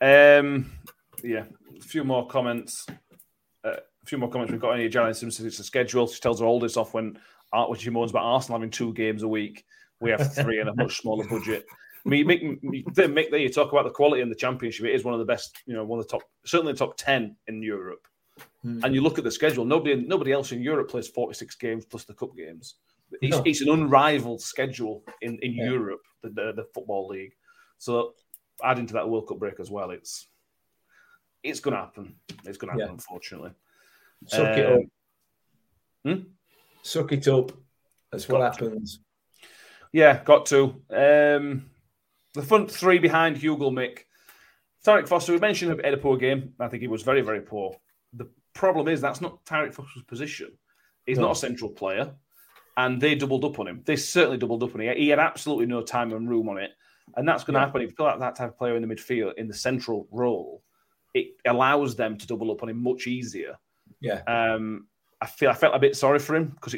Um, yeah, a few more comments. Uh, a few more comments. We've got any Jalen Simpson. It's a schedule. She tells her oldest off when when he moans about Arsenal having two games a week. We have three and a much smaller budget. I mean, Mick, Mick, there you talk about the quality in the championship. It is one of the best, you know, one of the top, certainly the top ten in Europe. Mm. And you look at the schedule. Nobody, nobody else in Europe plays forty six games plus the cup games. It's, no. it's an unrivaled schedule in in yeah. Europe, the, the, the football league. So adding to that World Cup break as well, it's it's going to happen. It's going to happen, yeah. unfortunately. Suck um, it up. Hmm? Suck it up. That's what happens. To. Yeah, got to. Um, the front three behind Hugill Mick. Tariq Fosu, we mentioned him had a poor game. I think he was very, very poor. The problem is that's not Tariq Fosu's position. He's no. not a central player. And they doubled up on him. They certainly doubled up on him. He had absolutely no time and room on it. And that's going to yeah. happen if you put that, that type of player in the midfield in the central role. It allows them to double up on him much easier. Yeah. Um, I feel I felt a bit sorry for him because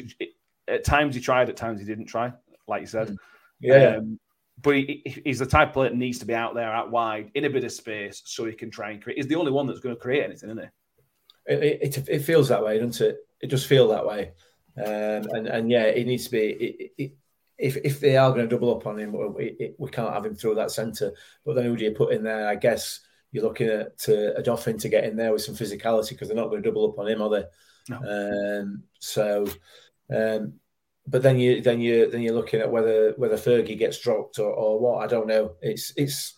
at times he tried, at times he didn't try, like you said. Mm. Yeah. Um, but he, he's the type of player that needs to be out there, out wide, in a bit of space, so he can try and create. He's the only one that's going to create anything, isn't he? It, it, it feels that way, doesn't it? It just feels that way. Um, and and yeah, it needs to be. It, it, if if they are going to double up on him, we, we can't have him through that centre. But then who do you put in there? I guess you're looking at to Odoffin to get in there with some physicality because they're not going to double up on him, are they? No. Um, so, um, but then you then you then you're looking at whether whether Fergie gets dropped or, or what. I don't know. It's it's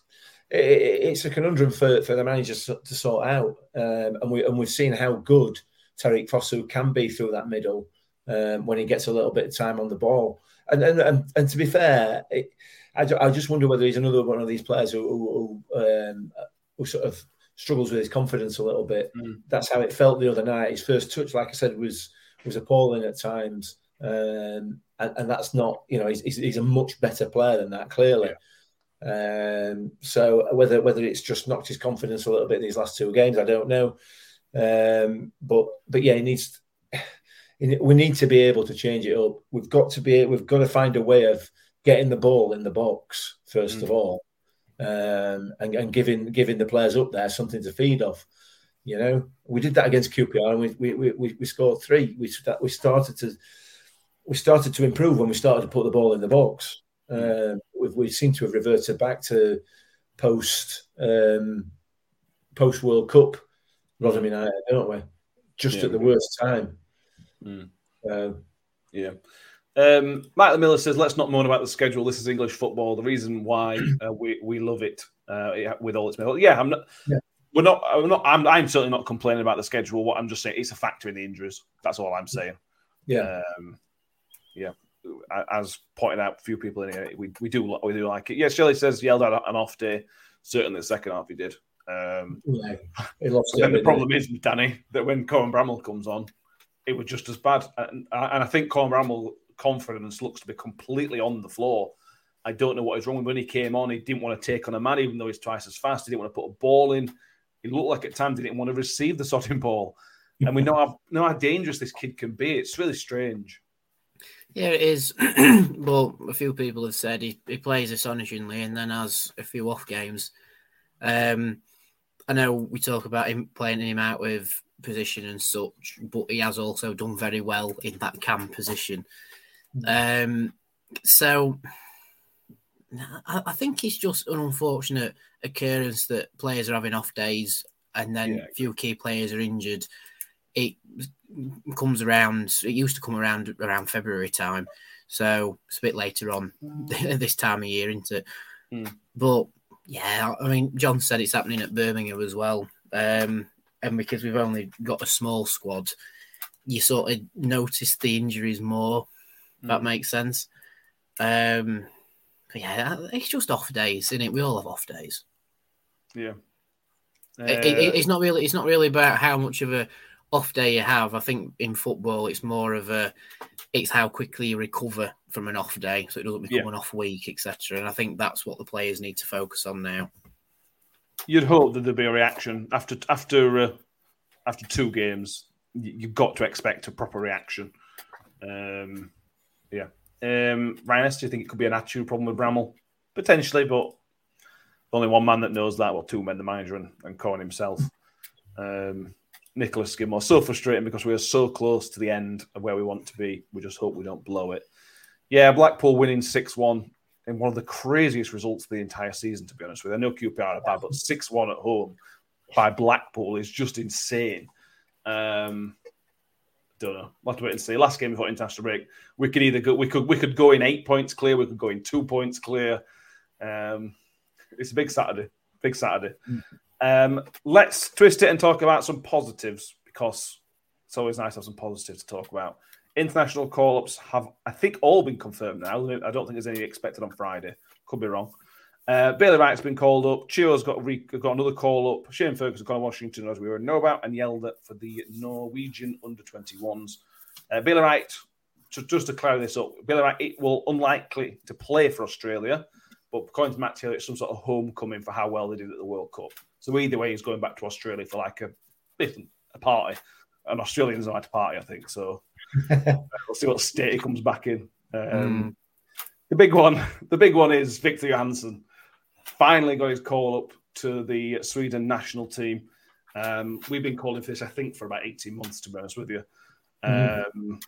it's a conundrum for, for the managers to sort out, um, and we and we've seen how good Tariq Fosu can be through that middle um, when he gets a little bit of time on the ball. And and and, and to be fair, it, I, I just wonder whether he's another one of these players who, who, who, um, who sort of struggles with his confidence a little bit. Mm. That's how it felt the other night. His first touch, like I said, was was appalling at times, um, and, and, that's not you know he's, he's, a much better player than that clearly. Yeah. Um, so whether whether it's just knocked his confidence a little bit in these last two games, I don't know. Um, but but yeah, he needs. We need to be able to change it up. We've got to be. We've got to find a way of getting the ball in the box first mm. of all, um, and, and, giving giving the players up there something to feed off. You know, we did that against QPR, and we we, we, we scored three. We we started to we started to improve when we started to put the ball in the box. Uh, we, we seem to have reverted back to post um, post World Cup Rotherham United, don't we? Just yeah. at the worst time. Mm. Uh, yeah. Um, Michael Miller says, "Let's not moan about the schedule. This is English football. The reason why uh, we we love it uh, with all its yeah. I'm not. Yeah. We're not. I'm not. I'm, I'm certainly not complaining about the schedule. What I'm just saying, it's a factor in the injuries. That's all I'm saying. Yeah. Um, yeah. As pointed out, a few people in here, we, we do we do like it. Yeah, Shelley says Hjelde out an off day. Certainly, the second half he did. Um, yeah, he lost. Then the problem is, Danny, that when Cohen Bramall comes on, it was just as bad. And, and I think Cohen Bramall confidence looks to be completely on the floor. I don't know what is wrong with when he came on. He didn't want to take on a man, even though he's twice as fast. He didn't want to put a ball in. He looked like at times he didn't want to receive the sodding ball. And we know how, know how dangerous this kid can be. It's really strange. Yeah, it is. well, a few people have said he, he plays astonishingly and then has a few off games. Um, I know we talk about him playing him out with position and such, but he has also done very well in that cam position. Um, so I, I, think it's just an unfortunate occurrence that players are having off days and then yeah. few key players are injured. It comes around. It used to come around around February time, so it's a bit later on this time of year, isn't it? Mm. But yeah, I mean, John said it's happening at Birmingham as well, um, and because we've only got a small squad, you sort of notice the injuries more Mm. That makes sense. Um, yeah, it's just off days, isn't it? We all have off days. Yeah. Uh, it, it, it's not really. It's not really about how much of a off day you have. I think in football, it's more of a. It's how quickly you recover from an off day, so it doesn't become yeah. an off week, etc. And I think that's what the players need to focus on now. You'd hope that there'd be a reaction after after uh, after two games. You've got to expect a proper reaction. Um, yeah. Um, Ryan, do you think it could be an attitude problem with Bramall? Potentially, but only one man that knows that. Well, two men, the manager and, and Cohen himself. Um, Nicholas Skidmore. So frustrating because we are so close to the end of where we want to be. We just hope we don't blow it. Yeah, Blackpool winning 6 1 in one of the craziest results of the entire season, to be honest with you. I know QPR are bad, but 6 1 at home by Blackpool is just insane. Um, don't know. We'll have to wait and see. Last game before international break, we could either go, we could we could go in eight points clear, we could go in two points clear. Um, it's a big Saturday, big Saturday. Mm. Um, let's twist it and talk about some positives because it's always nice to have some positives to talk about. International call ups have, I think, all been confirmed now. I don't think there's any expected on Friday. Could be wrong. Uh, Bailey Wright's been called up. Chio's got re- got another call up. Shane Ferguson to Washington, as we already know about, and Hjelde at for the Norwegian under 21s. Uh, Bailey Wright, just, just to clear this up, Bailey Wright it will unlikely to play for Australia, but according to Matt Taylor, it's some sort of homecoming for how well they did at the World Cup. So either way, he's going back to Australia for like a a party. And Australians like to party, I think. So we'll see what state he comes back in. Um, mm. The big one, the big one is Viktor Johansson finally got his call up to the Sweden national team. Um, we've been calling for this, I think, for about 18 months, to be honest with you. Mm-hmm. Um,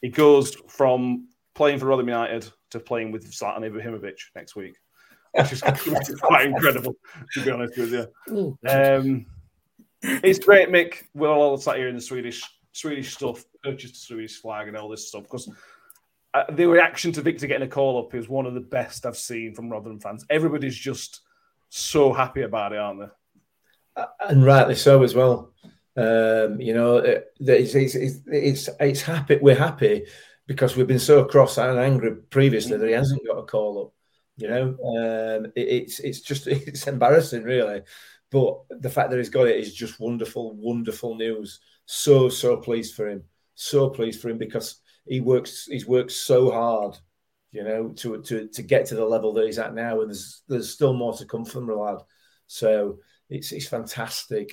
he goes from playing for Rotherham United to playing with Zlatan Ibrahimovic next week, which is quite incredible, to be honest with you. Um, it's great, Mick. We're all sat here in the Swedish Swedish stuff, purchased the Swedish flag and all this stuff because uh, the reaction to Viktor getting a call up is one of the best I've seen from Rotherham fans. Everybody's just so happy about it, aren't they? And rightly so as well. Um, you know, it's, it's, it's, it's, it's happy. We're happy because we've been so cross and angry previously that he hasn't got a call up. You know, um, it, it's it's just it's embarrassing, really. But the fact that he's got it is just wonderful, wonderful news. So so pleased for him. So pleased for him because he works. He's worked so hard, you know, to to to get to the level that he's at now, and there's there's still more to come from the lad. So it's it's fantastic,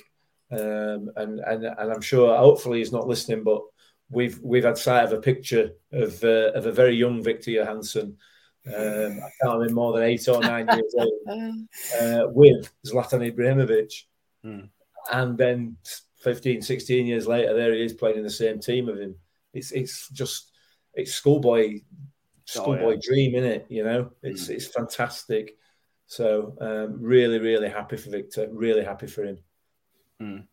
um, and and and I'm sure hopefully he's not listening, but we've we've had sight of a picture of uh, of a very young Viktor Johansson. Um, I can't remember more than eight or nine years old uh, with Zlatan Ibrahimovic, hmm. and then 15, 16 years later, there he is playing in the same team with him. It's it's just it's schoolboy schoolboy oh, yeah. dream, isn't it? You know, it's mm. it's fantastic. So um, really, really happy for Viktor. Really happy for him. Mm.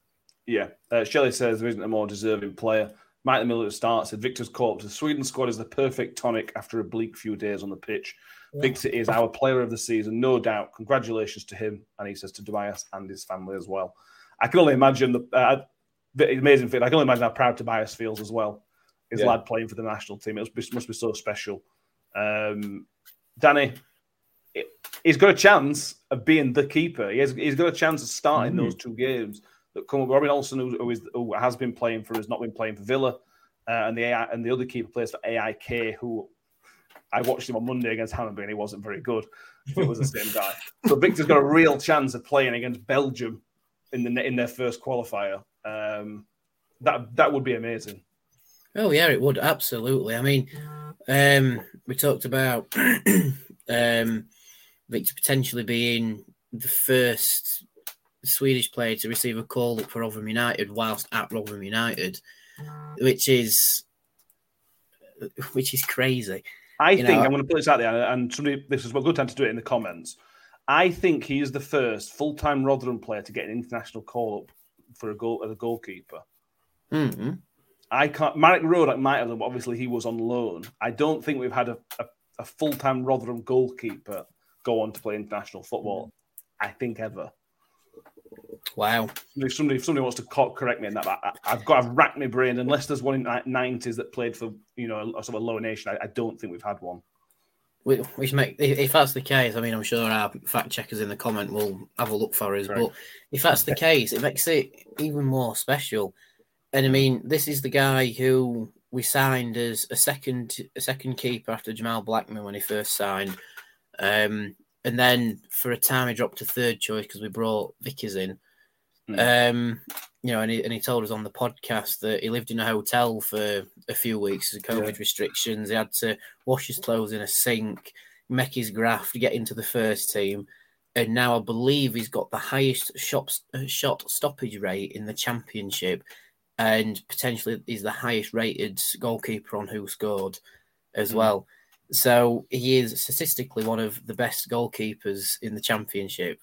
Yeah, uh, Shelley says there isn't a more deserving player. Mike the Miller at start said Viktor's to the Sweden squad is the perfect tonic after a bleak few days on the pitch. Yeah. Viktor is our player of the season, no doubt. Congratulations to him, and he says to Tobias and his family as well. I can only imagine the uh, amazing thing. I can only imagine how proud Tobias feels as well his yeah. lad playing for the national team. It must be, must be so special. Um, Danny, he's got a chance of being the keeper. He has, he's got a chance of starting mm-hmm. those two games that come up. Robin Olsen, who, who, is, who has been playing for, has not been playing for Villa, uh, and the AI, and the other keeper plays for AIK, who I watched him on Monday against Hammarby, and he wasn't very good. If it was the same guy, so Viktor's got a real chance of playing against Belgium in the in their first qualifier. Um, that that would be amazing. Oh yeah, it would absolutely. I mean, um, we talked about um, Viktor potentially being the first Swedish player to receive a call up for Rotherham United whilst at Rotherham United, which is which is crazy. I you think know, I'm going to put this out there, and somebody, this is a good time to do it in the comments. I think he is the first full-time Rotherham player to get an international call up for a goal as a goalkeeper. Mm-hmm. I can't. Marek Rodak might have, but obviously he was on loan. I don't think we've had a, a, a full time Rotherham goalkeeper go on to play international football. I think ever. Wow. If somebody, if somebody wants to correct me in that, I, have got, I've racked my brain. Unless there's one in the nineties that played for, you know, a sort of lower nation, I, I don't think we've had one. Which make if that's the case, I mean, I'm sure our fact checkers in the comment will have a look for us. Right. But if that's the case, it makes it even more special and I mean, this is the guy who we signed as a second a second keeper after Jamal Blackman when he first signed. Um, and then for a time he dropped to third choice because we brought Vickers in. Mm. Um, you know, and he, and he told us on the podcast that he lived in a hotel for a few weeks because of COVID yeah. restrictions. He had to wash his clothes in a sink, make his graft, get into the first team. And now I believe he's got the highest shot, shot stoppage rate in the championship and potentially is the highest rated goalkeeper on WhoScored as mm. well. So he is statistically one of the best goalkeepers in the championship.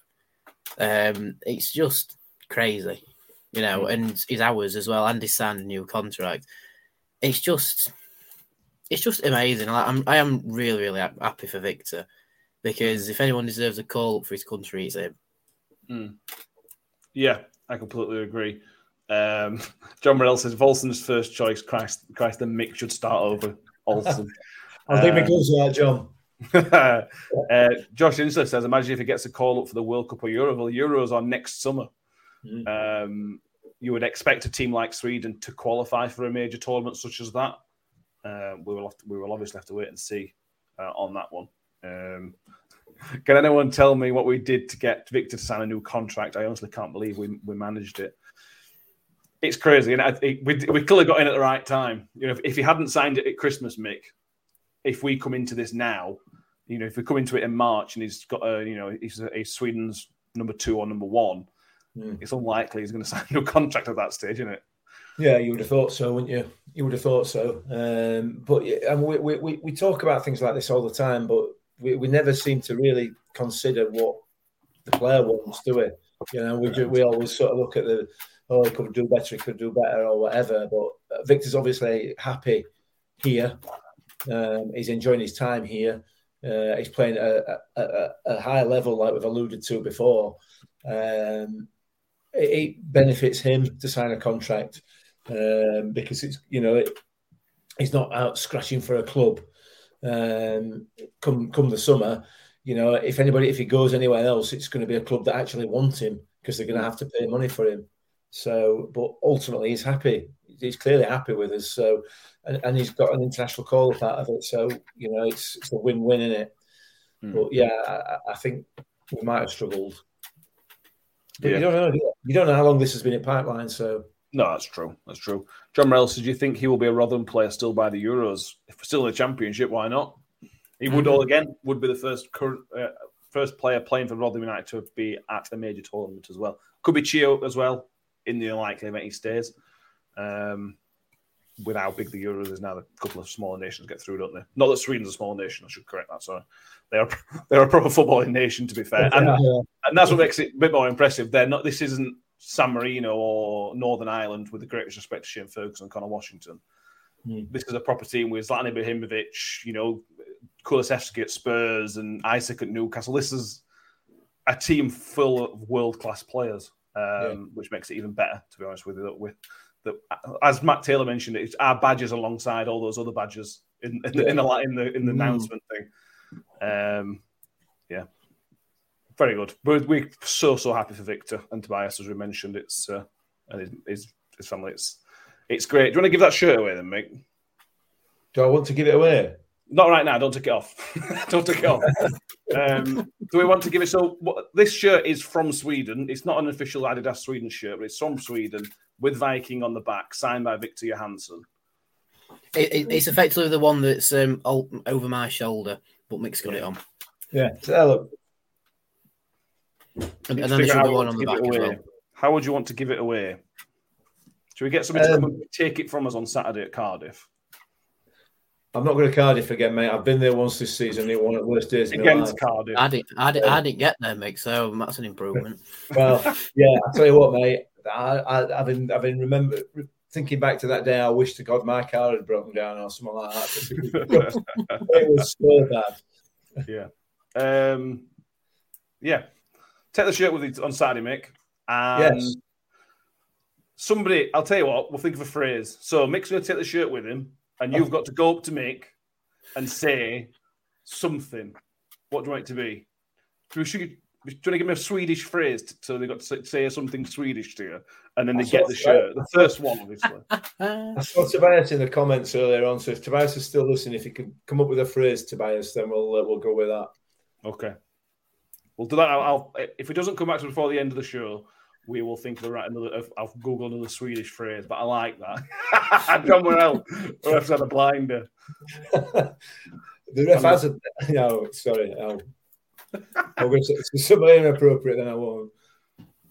Um, it's just crazy, you know, mm. and his hours as well, and he signed a new contract. It's just, it's just amazing. Like, I'm, I am really, really happy for Victor because if anyone deserves a call up for his country, it's him. Mm. Yeah, I completely agree. Um, John Morell says Volson's first choice. Christ, Christ, the Mick should start over Olsen. I think um, because of that, John. uh, Josh Insler says, imagine if he gets a call up for the World Cup or Euro. Well, Euros are next summer. Mm. Um, you would expect a team like Sweden to qualify for a major tournament such as that. Uh, we will to, we will obviously have to wait and see uh, on that one. Um, can anyone tell me what we did to get Viktor to sign a new contract? I honestly can't believe we, we managed it it's crazy, and I, it, we we clearly got in at the right time. You know, if, if he hadn't signed it at Christmas, Mick, if we come into this now, you know, if we come into it in March and he's got a, you know, he's, a, he's Sweden's number two or number one, mm. it's unlikely he's going to sign a new contract at that stage, isn't it? Yeah, you would have thought so, wouldn't you? You would have thought so. Um, but and we, we, we talk about things like this all the time, but we, we never seem to really consider what the player wants, do we? You know, we do, we always sort of look at the oh, he could do better, he could do better, or whatever. But Viktor's obviously happy here. Um, he's enjoying his time here. Uh, he's playing at a, a, a, high level, like we've alluded to before. Um, it, it, benefits him to sign a contract um, because it's you know it, he's not out scratching for a club. Um, come come the summer, you know, if anybody if he goes anywhere else, it's going to be a club that actually want him because they're going to have to pay money for him. So, but ultimately, he's happy. He's clearly happy with us. So, and, and he's got an international call up out of it. So, you know, it's, it's a win-win in it. Mm. But yeah, I, I, think we might have struggled. But yeah. you don't know. You don't know how long this has been in pipeline. So no, that's true. That's true. John Morel, do you think he will be a Rotherham player still by the Euros? If we're still in the Championship, why not? He would mm-hmm. all again would be the first current uh, first player playing for Rotherham United to be at a major tournament as well. Could be Chio as well in the unlikely event he stays. Um, with how big the Euros is now, a couple of smaller nations get through, don't they? Not that Sweden's a small nation. I should correct that. Sorry, they are they're a proper footballing nation, to be fair, and, yeah. and that's what makes it a bit more impressive. They're not. This isn't San Marino or Northern Ireland, with the greatest respect to Shane Ferguson and Conor Washington. Mm. This is a proper team with Zlatan Ibrahimovic, you know, Kulusevski at Spurs and Isak at Newcastle. This is a team full of world class players yeah. which makes it even better. To be honest with you, with the, as Matt Taylor mentioned, it's our badges alongside all those other badges in, in, the, in the in the in the mm. announcement thing. Um, yeah, very good. We're, we're so so happy for Viktor and Tobias, as we mentioned. It's uh, and his, his, his family. It's it's great. Do you want to give that shirt away then, mate? Do I want to give it away? Not right now. Don't take it off. don't take it off. Um, do we want to give it? So what, this shirt is from Sweden. It's not an official Adidas Sweden shirt, but it's from Sweden with Viking on the back, signed by Viktor Johansson. It, it, it's effectively the one that's um, over my shoulder, but Mick's got it on. Yeah. So, look. And, and then there's the one on the back as well. How would you want to give it away? Should we get somebody um, to come and take it from us on Saturday at Cardiff? I'm not going to Cardiff again, mate. I've been there once this season. It one of the worst days against Cardiff. I didn't, I, didn't, I didn't get there, mate. So that's an improvement. well, yeah, I tell you what, mate. I, have been, I've been remember thinking back to that day. I wish to God my car had broken down or something like that. it was so bad. Yeah, um, yeah. Take the shirt with you on Saturday, Mick. And yes. Somebody, I'll tell you what. We'll think of a phrase. So Mick's going to take the shirt with him and you've got to go up to Mick and say something. What do you want it to be? Do you, do you want to give me a Swedish phrase so they got to say something Swedish to you, and then they get the shirt? The first one, obviously. I saw Tobias in the comments earlier on. So if Tobias is still listening, if you can come up with a phrase, Tobias, then we'll uh, we'll go with that. Okay, we'll do that. I'll, I'll, if it doesn't come back to before the end of the show, we will think of the right another. I've googled another Swedish phrase, but I like that. John Morel, ref's had a blinder. the ref has a no. Sorry, I'll, I'll go something inappropriate. Then I won't.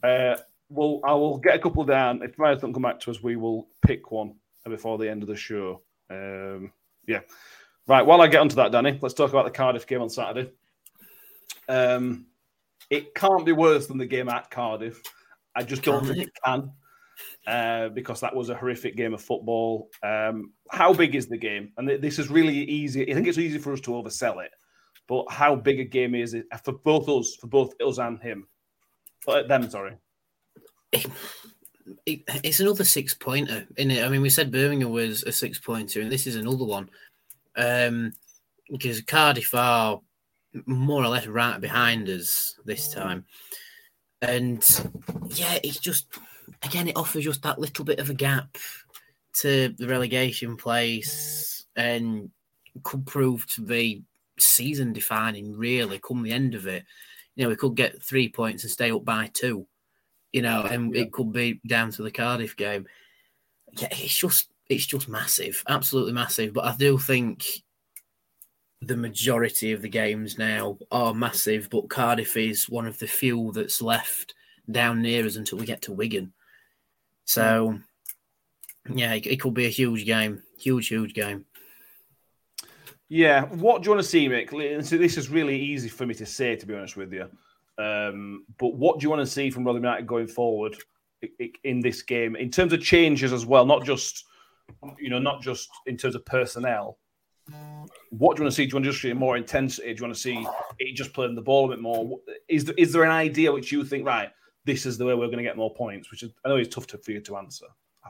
Uh, well, I will get a couple down. If Myers don't come back to us, we will pick one before the end of the show. Um, yeah. Right. While I get onto that, Danny, let's talk about the Cardiff game on Saturday. Um, it can't be worse than the game at Cardiff. I just don't think it can uh, because that was a horrific game of football. Um, how big is the game? And this is really easy. I think it's easy for us to oversell it, but how big a game is it for both us, for both us and him, uh, them? Sorry. It, it's another six pointer, isn't it? I mean, we said Birmingham was a six pointer, and this is another one. Um, because Cardiff are more or less right behind us this time. And yeah, it's just again, it offers just that little bit of a gap to the relegation place and could prove to be season defining, really, come the end of it. You know, we could get three points and stay up by two, you know, and yeah. it could be down to the Cardiff game. Yeah, it's just it's just massive, absolutely massive. But I do think the majority of the games now are massive, but Cardiff is one of the few that's left down near us until we get to Wigan. So, Yeah, it, it could be a huge game. Huge, huge game. Yeah, what do you want to see, Mick? So this is really easy for me to say, to be honest with you. Um, but what do you want to see from Rotherham United going forward in this game, in terms of changes as well, not just you know, not just in terms of personnel. What do you want to see? Do you want to just see more intensity? Do you want to see it just playing the ball a bit more? Is there, is there an idea which you think right? This is the way we're going to get more points. Which is, I know it's tough to, for you to answer.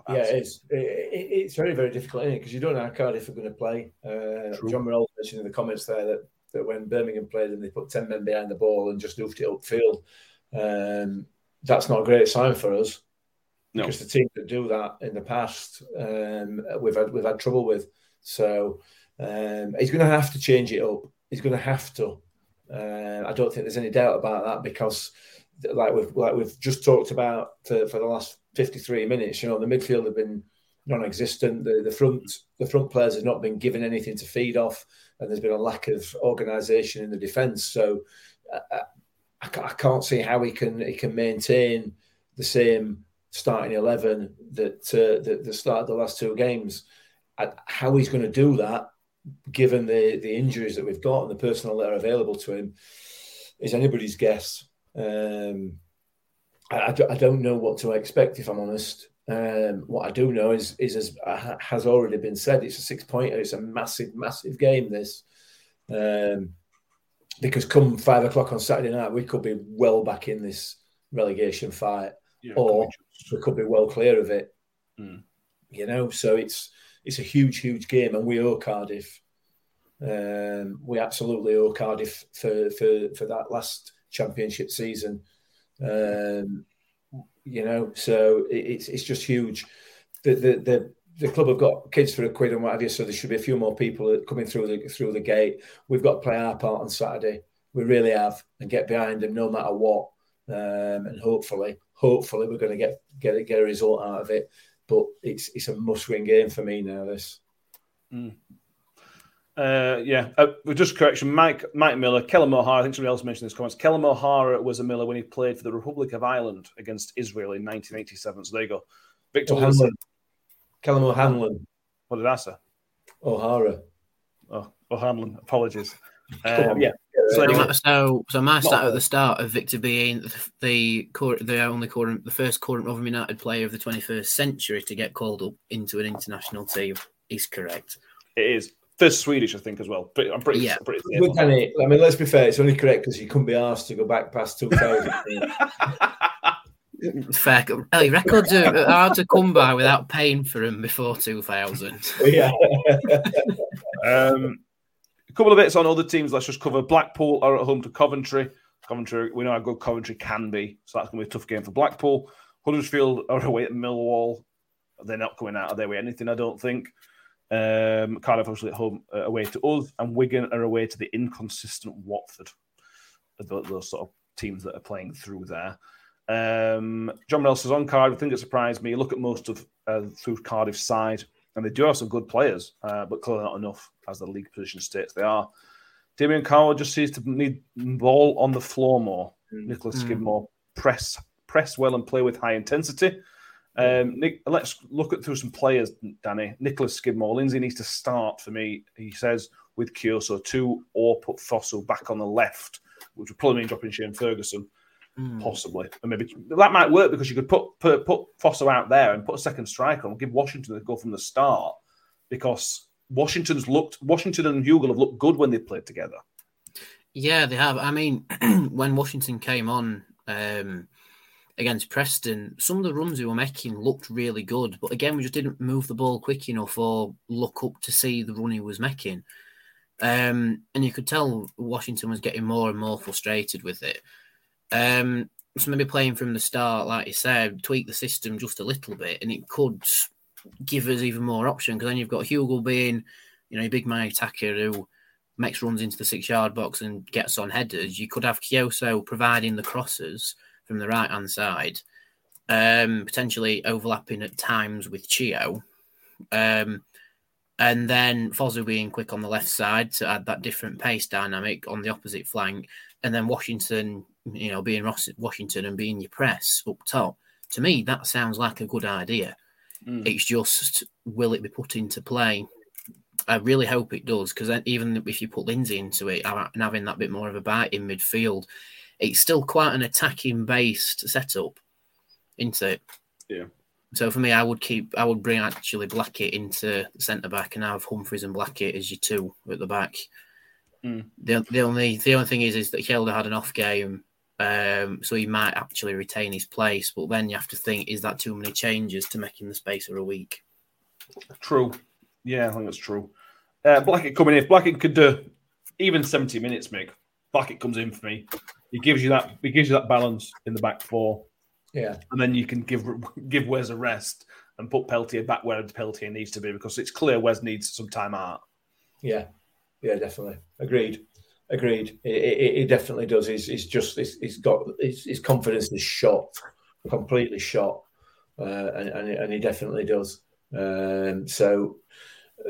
Yeah, it's it, it- it's very very difficult because you don't know how Cardiff are going to play. Uh, John Morrell mentioned in the comments there that, that when Birmingham played and they put ten men behind the ball and just hoofed it upfield, um, that's not a great sign for us. No. Because the teams that do that in the past, um, we've had we've had trouble with. So um, he's going to have to change it up. He's going to have to. Uh, I don't think there's any doubt about that because, like we've like we've just talked about for, for the last 53 minutes, you know, the midfield have been non-existent. The the front the front players have not been given anything to feed off, and there's been a lack of organisation in the defence. So I, I, I can't see how he can he can maintain the same starting eleven that uh, that, that started the last two games. How he's going to do that, given the the injuries that we've got and the personnel that are available to him, is anybody's guess. Um, I, I don't- know what to expect if I'm honest. Um, what I do know is, is as uh, has already been said, it's a six pointer. It's a massive, massive game. This, um, because come five o'clock on Saturday night, we could be well back in this relegation fight, Yeah, or we could be well clear of it. Mm. You know, so it's it's a huge, huge game, and we owe Cardiff. Um, we absolutely owe Cardiff for for for that last championship season. Um, you know, so it, it's it's just huge. The, the the the club have got kids for a quid and what have you, so there should be a few more people coming through the through the gate. We've got to play our part on Saturday. We really have, and get behind them no matter what. Um, and hopefully, hopefully, we're going to get get get a result out of it. But it's it's a must win game for me now. This. Uh, yeah, uh, just correction. Mike Mike Miller, Kelham O'Hara. I think somebody else mentioned this comments. Kelham O'Hara was a Miller when he played for the Republic of Ireland against Israel in 1987. So there you go. Viktor. O'Hanlon. Callum O'Hanlon. What did I say? O'Hara. Oh, O'Hanlon. Apologies. Um, yeah. So So, anyway, so, so my stat at the start of Viktor being the the, cur- the only current, the first current Rotherham United player of the 21st century to get called up into an international team is correct. it is first Swedish, I think, as well. Pretty, I'm pretty. Yeah. pretty But Danny, I mean, let's be fair. It's only correct because you couldn't be asked to go back past 2000. Fair. Hey, records are are hard to come by without paying for them before 2000. yeah. Um, a couple of bits on other teams. Let's just cover. Blackpool are at home to Coventry. Coventry, we know how good Coventry can be, so that's going to be a tough game for Blackpool. Huddersfield are away at Millwall. They're not coming out of their way anything, I don't think. Um, Cardiff obviously at home uh, away to us, and Wigan are away to the inconsistent Watford. Those, those sort of teams that are playing through there. Um, John Mills is on Cardiff. I think it surprised me. Look at most of uh, through Cardiff's side, and they do have some good players, uh, but clearly not enough as the league position states they are. Damien Carroll just seems to need ball on the floor more. Nicholas Mm. Skidmore press press well and play with high intensity. Um, Nick, let's look at through some players, Danny. Nicholas Skidmore, Lindsay needs to start for me. He says with Kioso two or put Fosu back on the left, which would probably mean dropping Shane Ferguson, Mm. possibly. And maybe that might work because you could put put, put Fosu out there and put a second striker and give Washington a go from the start because Washington's looked Washington and Hugill have looked good when they played together. Yeah, they have. I mean, when Washington came on um, against Preston, some of the runs we were making looked really good. But again, we just didn't move the ball quick enough or look up to see the run he was making. Um, and you could tell Washington was getting more and more frustrated with it. Um, so maybe playing from the start, like you said, tweak the system just a little bit, and it could give us even more option. Because then you've got Hugill being, you know, a big man attacker who makes runs into the six yard box and gets on headers. You could have Kioso providing the crosses from the right hand side, um, potentially overlapping at times with Chio. Um, and then Fosu being quick on the left side to add that different pace dynamic on the opposite flank. And then Washington, you know, being Ross- Washington and being your press up top. To me, that sounds like a good idea. Mm. It's just will it be put into play? I really hope it does because even if you put Lindsay into it and having that bit more of a bite in midfield, it's still quite an attacking based setup, isn't it? Yeah. So for me, I would keep, I would bring actually Blackett into centre back and have Humphreys and Blackett as your two at the back. Mm. The, the only the only thing is is that Hjelde had an off game, um, so he might actually retain his place. But then you have to think: is that too many changes to make him the space of a week? True. Yeah, I think that's true. Uh, Blackett coming in. If Blackett could do even seventy minutes, Mick. Blackett comes in for me. He gives you that. He gives you that balance in the back four. Yeah, and then you can give give Wes a rest and put Peltier back where Peltier needs to be because it's clear Wes needs some time out. Yeah, yeah, definitely. Agreed. Agreed. It, definitely does. He's, he's just he's, he's got his, his, confidence is shot, completely shot, uh, and, and, and, he definitely does. Um, so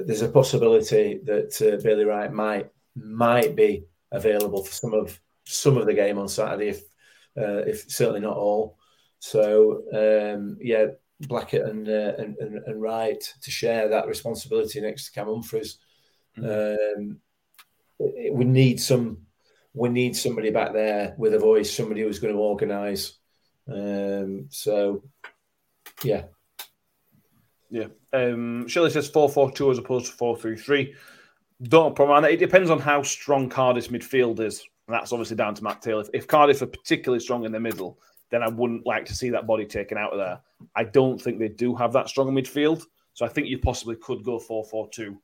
there's a possibility that uh, Bailey Wright might might be available for some of some of the game on Saturday, if uh, if certainly not all. So um, yeah, Blackett and, uh, and, and and Wright to share that responsibility next to Cam Humphreys. Mm-hmm. Um, we need some. We need somebody back there with a voice, somebody who's going to organise. Um, so, yeah, yeah. Um, Shelley says four four two as opposed to four three three. Don't problem. It depends on how strong Cardiff's midfield is. And that's obviously down to Matt Taylor. If, if Cardiff are particularly strong in the middle, then I wouldn't like to see that body taken out of there. I don't think they do have that strong midfield. So I think you possibly could go 4 4 2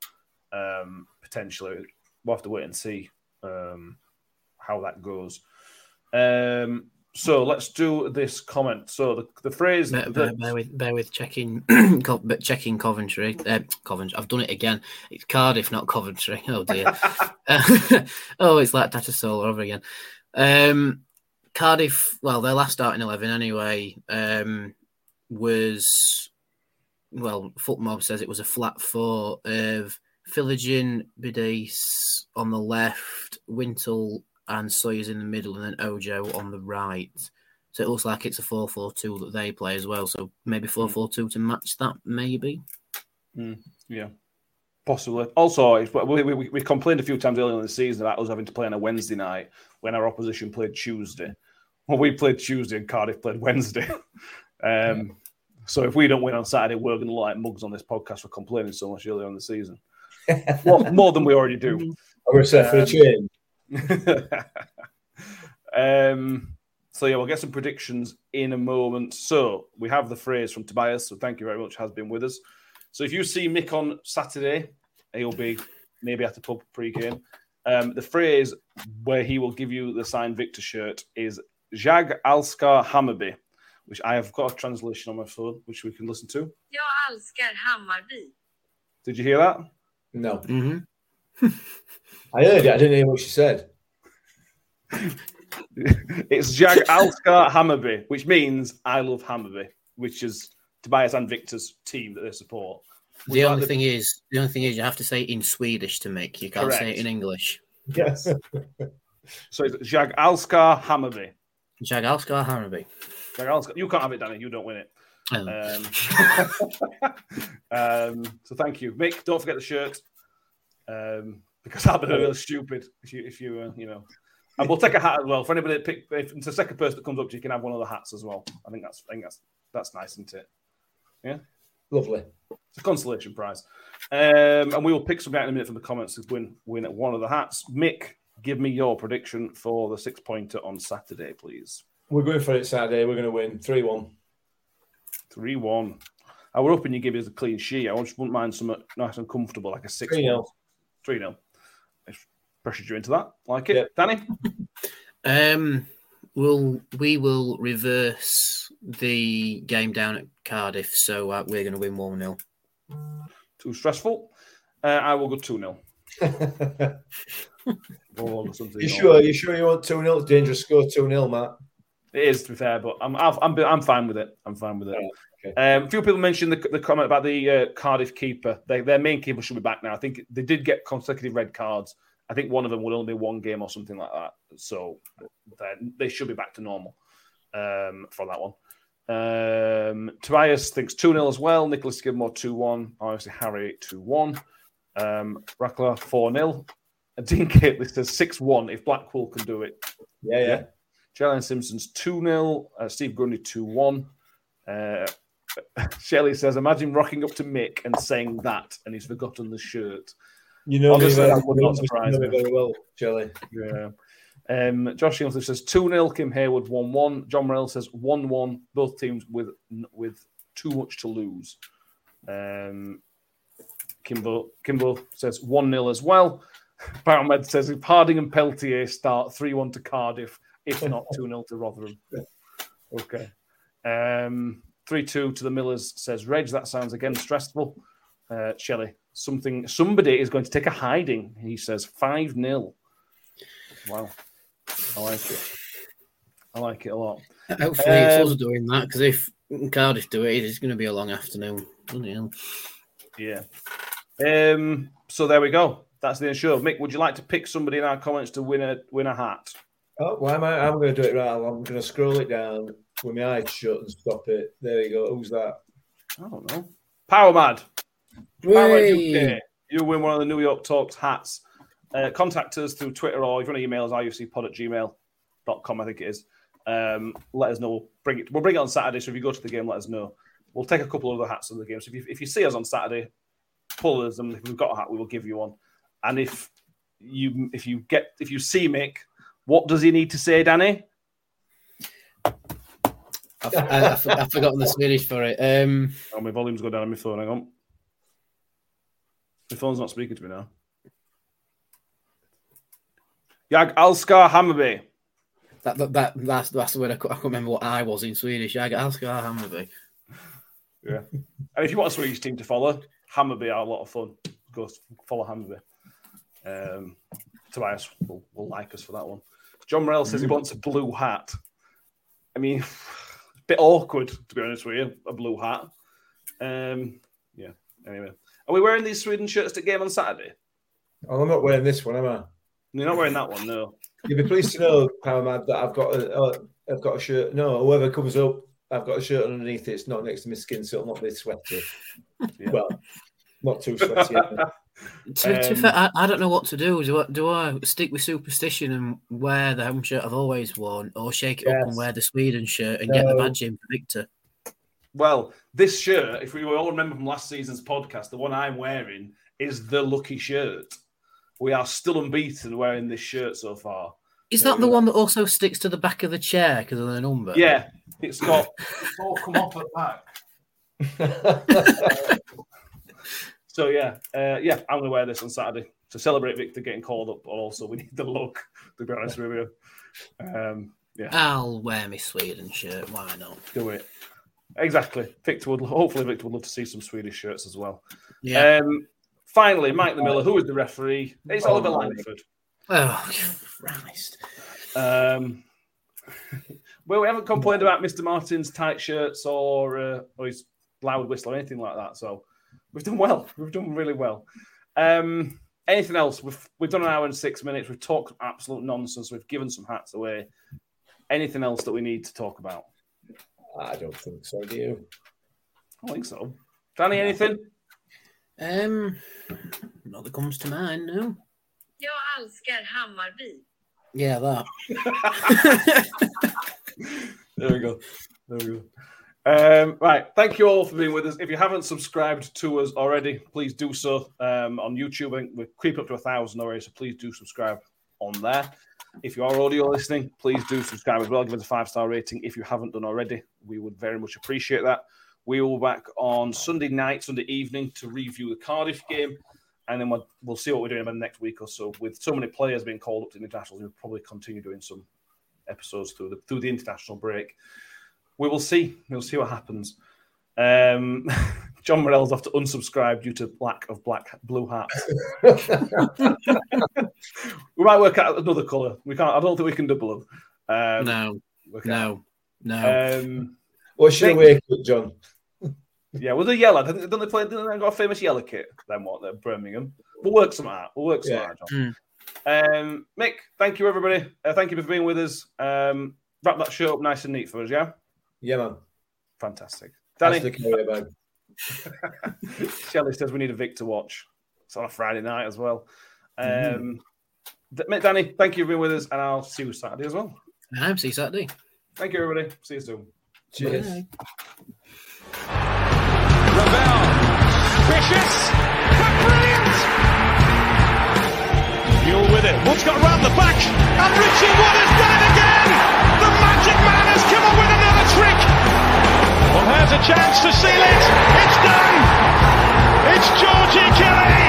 um, potentially. We'll have to wait and see um, how that goes. Um, so let's do this comment. So the, the phrase bear, bear, bear with bear with checking checking Coventry. Uh, Coventry. I've done it again. It's Cardiff, not Coventry. Oh dear. uh, oh, it's like Tattersall over again. Um, Cardiff. Well, their last starting eleven anyway um, was well. FotMob says it was a flat four of Philogene, Bidace on the left, Wintle and Sawyers in the middle, and then Ojo on the right. So it looks like it's a 4 4 2 that they play as well. So maybe 4 4 2 to match that, maybe. Mm, yeah, possibly. Also, we, we, we, complained a few times earlier in the season about us having to play on a Wednesday night when our opposition played Tuesday. Well, we played Tuesday and Cardiff played Wednesday. um. So if we don't win on Saturday, we're going to look like mugs on this podcast for complaining so much earlier on the season. More, more than we already do. We're set for a change. um, so yeah, we'll get some predictions in a moment. So we have the phrase from Tobias. So thank you very much. Has been with us. So if you see Mick on Saturday, he'll be maybe at the pub pre-game. Um, the phrase where he will give you the signed Viktor shirt is Jag Alskar Hammarby, which I have got a translation on my phone, which we can listen to. Jag älskar Hammarby. Did you hear that? No. Mm-hmm. I heard it. I didn't hear what she said. it's Jag Alskar Hammarby, which means I love Hammarby, which is Tobias and Viktor's team that they support. The only the... thing is, the only thing is, you have to say it in Swedish to make. You can't Correct. say it in English. Yes. so it's Jag Alskar Hammarby. Jag Alskar Hammarby. Jag Alskar. You can't have it, Danny. You don't win it. Oh. Um, um, so thank you, Mick. Don't forget the shirt. Um, because that'd be really stupid if you if you uh, you know. And we'll take a hat as well for anybody that pick. If it's the second person that comes up to you, can have one of the hats as well. I think that's I think that's that's nice, isn't it? Yeah, lovely. It's a consolation prize, um, and we will pick something out in a minute from the comments to win win at one of the hats. Mick, give me your prediction for the six pointer on Saturday, please. We're going for it Saturday. We're going to win three one. Three one. I were hoping you give us a clean sheet. I just wouldn't mind something nice and comfortable, like a six. Three 0 Three 0 pressured you into that. Like it, Danny. Um, we'll we will reverse the game down at Cardiff, so uh, we're going to win one 0 Too stressful. Uh, I will go two 0 You sure? You sure you want two 0 Dangerous score two 0 Matt. It is to be fair, but I'm I'm I'm fine with it. I'm fine with it. Okay. Um, a few people mentioned the, the comment about the uh, Cardiff keeper. They, their main keeper should be back now. I think they did get consecutive red cards. I think one of them will only be one game or something like that. So they should be back to normal um, for that one. Um, Tobias thinks 2 0 as well. Nicholas Skidmore 2 1. Obviously, Harry 2 1. Um, Rackler 4 0. And Dean Gately says 6 1 if Blackpool can do it. Yeah, yeah. Jalen Simpson's 2 0. Uh, Steve Grundy 2 1. Uh, Shelley says, Imagine rocking up to Mick and saying that, and he's forgotten the shirt. You know, Honestly, me, that would not surprise me very well, Jelly. Yeah. Um, Josh Youngsley says 2 0, Kim Hayward 1 1. John Morell says 1 1, both teams with with too much to lose. Um, Kimbo, Kimbo says 1 0 as well. Biomed says if Harding and Peltier start 3 1 to Cardiff, if not 2 0 to Rotherham. Okay. Um, 3 2 to the Millers says Reg, that sounds again stressful. Uh, Shelley, something, somebody is going to take a hiding. He says 5 0. Wow. I like it. I like it a lot. Hopefully, it's Um, us doing that because if Cardiff do it, it's going to be a long afternoon. Yeah. Um. So there we go. That's the show. Mick, would you like to pick somebody in our comments to win a win a hat? Oh, why am I? I'm going to do it right. I'm going to scroll it down with my eyes shut and stop it. There you go. Who's that? I don't know. Power Mad. Power UK. You win one of the New York Talks hats. Uh, contact us through Twitter or if you want to email us, ufcpod at gmail.com, I think it is. Um, let us know. Bring it. We'll bring it on Saturday. So if you go to the game, let us know. We'll take a couple of other hats of the game. So if you, if you see us on Saturday, pull us, and if we've got a hat, we will give you one. And if you if you get if you see Mick, what does he need to say, Danny? I've, I, I've, I've forgotten the Swedish for it. Um, Oh, my volume's gone down on my phone. Hang on. My phone's not speaking to me now. Jag Alskar Hammarby. that, that, that that's that's the word I, I can't remember what I was in Swedish. Jag Alskar Hammarby. Yeah. and if you want a Swedish team to follow, Hammarby are a lot of fun. Go follow Hammarby. Um, Tobias will, will like us for that one. John Morell says he wants a blue hat. I mean, a bit awkward, to be honest with you, a blue hat. Um, yeah, anyway. Are we wearing these Sweden shirts to game on Saturday? Oh, I'm not wearing this one, am I? You're not wearing that one, no. You'll be pleased to know, Power Mad, that I've got a, uh, I've got a shirt. No, whoever comes up, I've got a shirt underneath it. It's not next to my skin, so it'll not be sweaty. Yeah. Well, not too sweaty. To, to Um, fair, I, I don't know what to do. Do I, do I stick with superstition and wear the home shirt I've always worn, or shake it up and wear the Sweden shirt and get the badge in for Viktor? Well, this shirt, if we all remember from last season's podcast, the one I'm wearing is the lucky shirt. We are still unbeaten wearing this shirt so far. Is that the one that also sticks to the back of the chair because of the number? Yeah, it's got it's all come off at back. So yeah, uh, yeah, I'm gonna wear this on Saturday to celebrate Viktor getting called up. But also, we need the look. To be honest with you, um, yeah, I'll wear my Sweden shirt. Why not? do it exactly. Viktor would hopefully Viktor would love to see some Swedish shirts as well. Yeah. Um, finally, Mike the Miller, who is the referee? It's Oh, Oliver. Langford. oh, Christ. Um, well, we haven't complained about Mr. Martin's tight shirts or uh, or his loud whistle or anything like that. So we've done well. We've done really well. Um, anything else? We've we've done an hour and six minutes. We've talked absolute nonsense. We've given some hats away. Anything else that we need to talk about? I don't think so, do you? I think so. Danny, anything? Um, not that comes to mind. No. Jag älskar Hammarby. Yeah, that. There we go. There we go. Um, right. Thank you all for being with us. If you haven't subscribed to us already, please do so um, on YouTube. I we're creeping up to a thousand already, so please do subscribe on there. If you are audio listening, please do subscribe as well. Give us a five star rating if you haven't done already. We would very much appreciate that. We will be back on Sunday night, Sunday evening to review the Cardiff game. And then we'll, see what we're doing about next week or so. With so many players being called up to the internationals, we'll probably continue doing some episodes through the through the international break. We will see. We'll see what happens. Um, John Morell's off to unsubscribe due to lack of black blue hats. we might work out another colour. We can't. I don't think we can double them. Um, No, work no, no. Um, What's your Thank- away kit, John? yeah, well, the yellow. Don't don't they play? Don't they got a famous yellow kit? Then what? They're Birmingham. We'll work some out. We'll work some Yeah. out, John. Um, Mick, thank you everybody. Uh, thank you for being with us. Um, wrap that show up nice and neat for us, yeah. Yeah, man. Fantastic. That's Danny, the carrier bag. Shelley says we need a Vic to watch. It's on a Friday night as well. Um, D- Danny, thank you for being with us, and I'll see you Saturday as well. I'm see you Saturday. Thank you, everybody. See you soon. Cheers. Bye. Ravel. Vicious. But brilliant. Mule with it. Wood's got round the back. And Richie Wood has done it trick. Well, here's a chance to seal it. It's done. It's Georgie Kelly.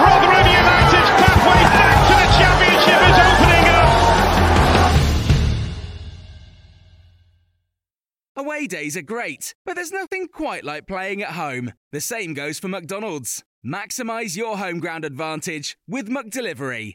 Rotherham United's pathway back to the championship is opening up. Away days are great, but there's nothing quite like playing at home. The same goes for McDonald's. Maximize your home ground advantage with McDelivery.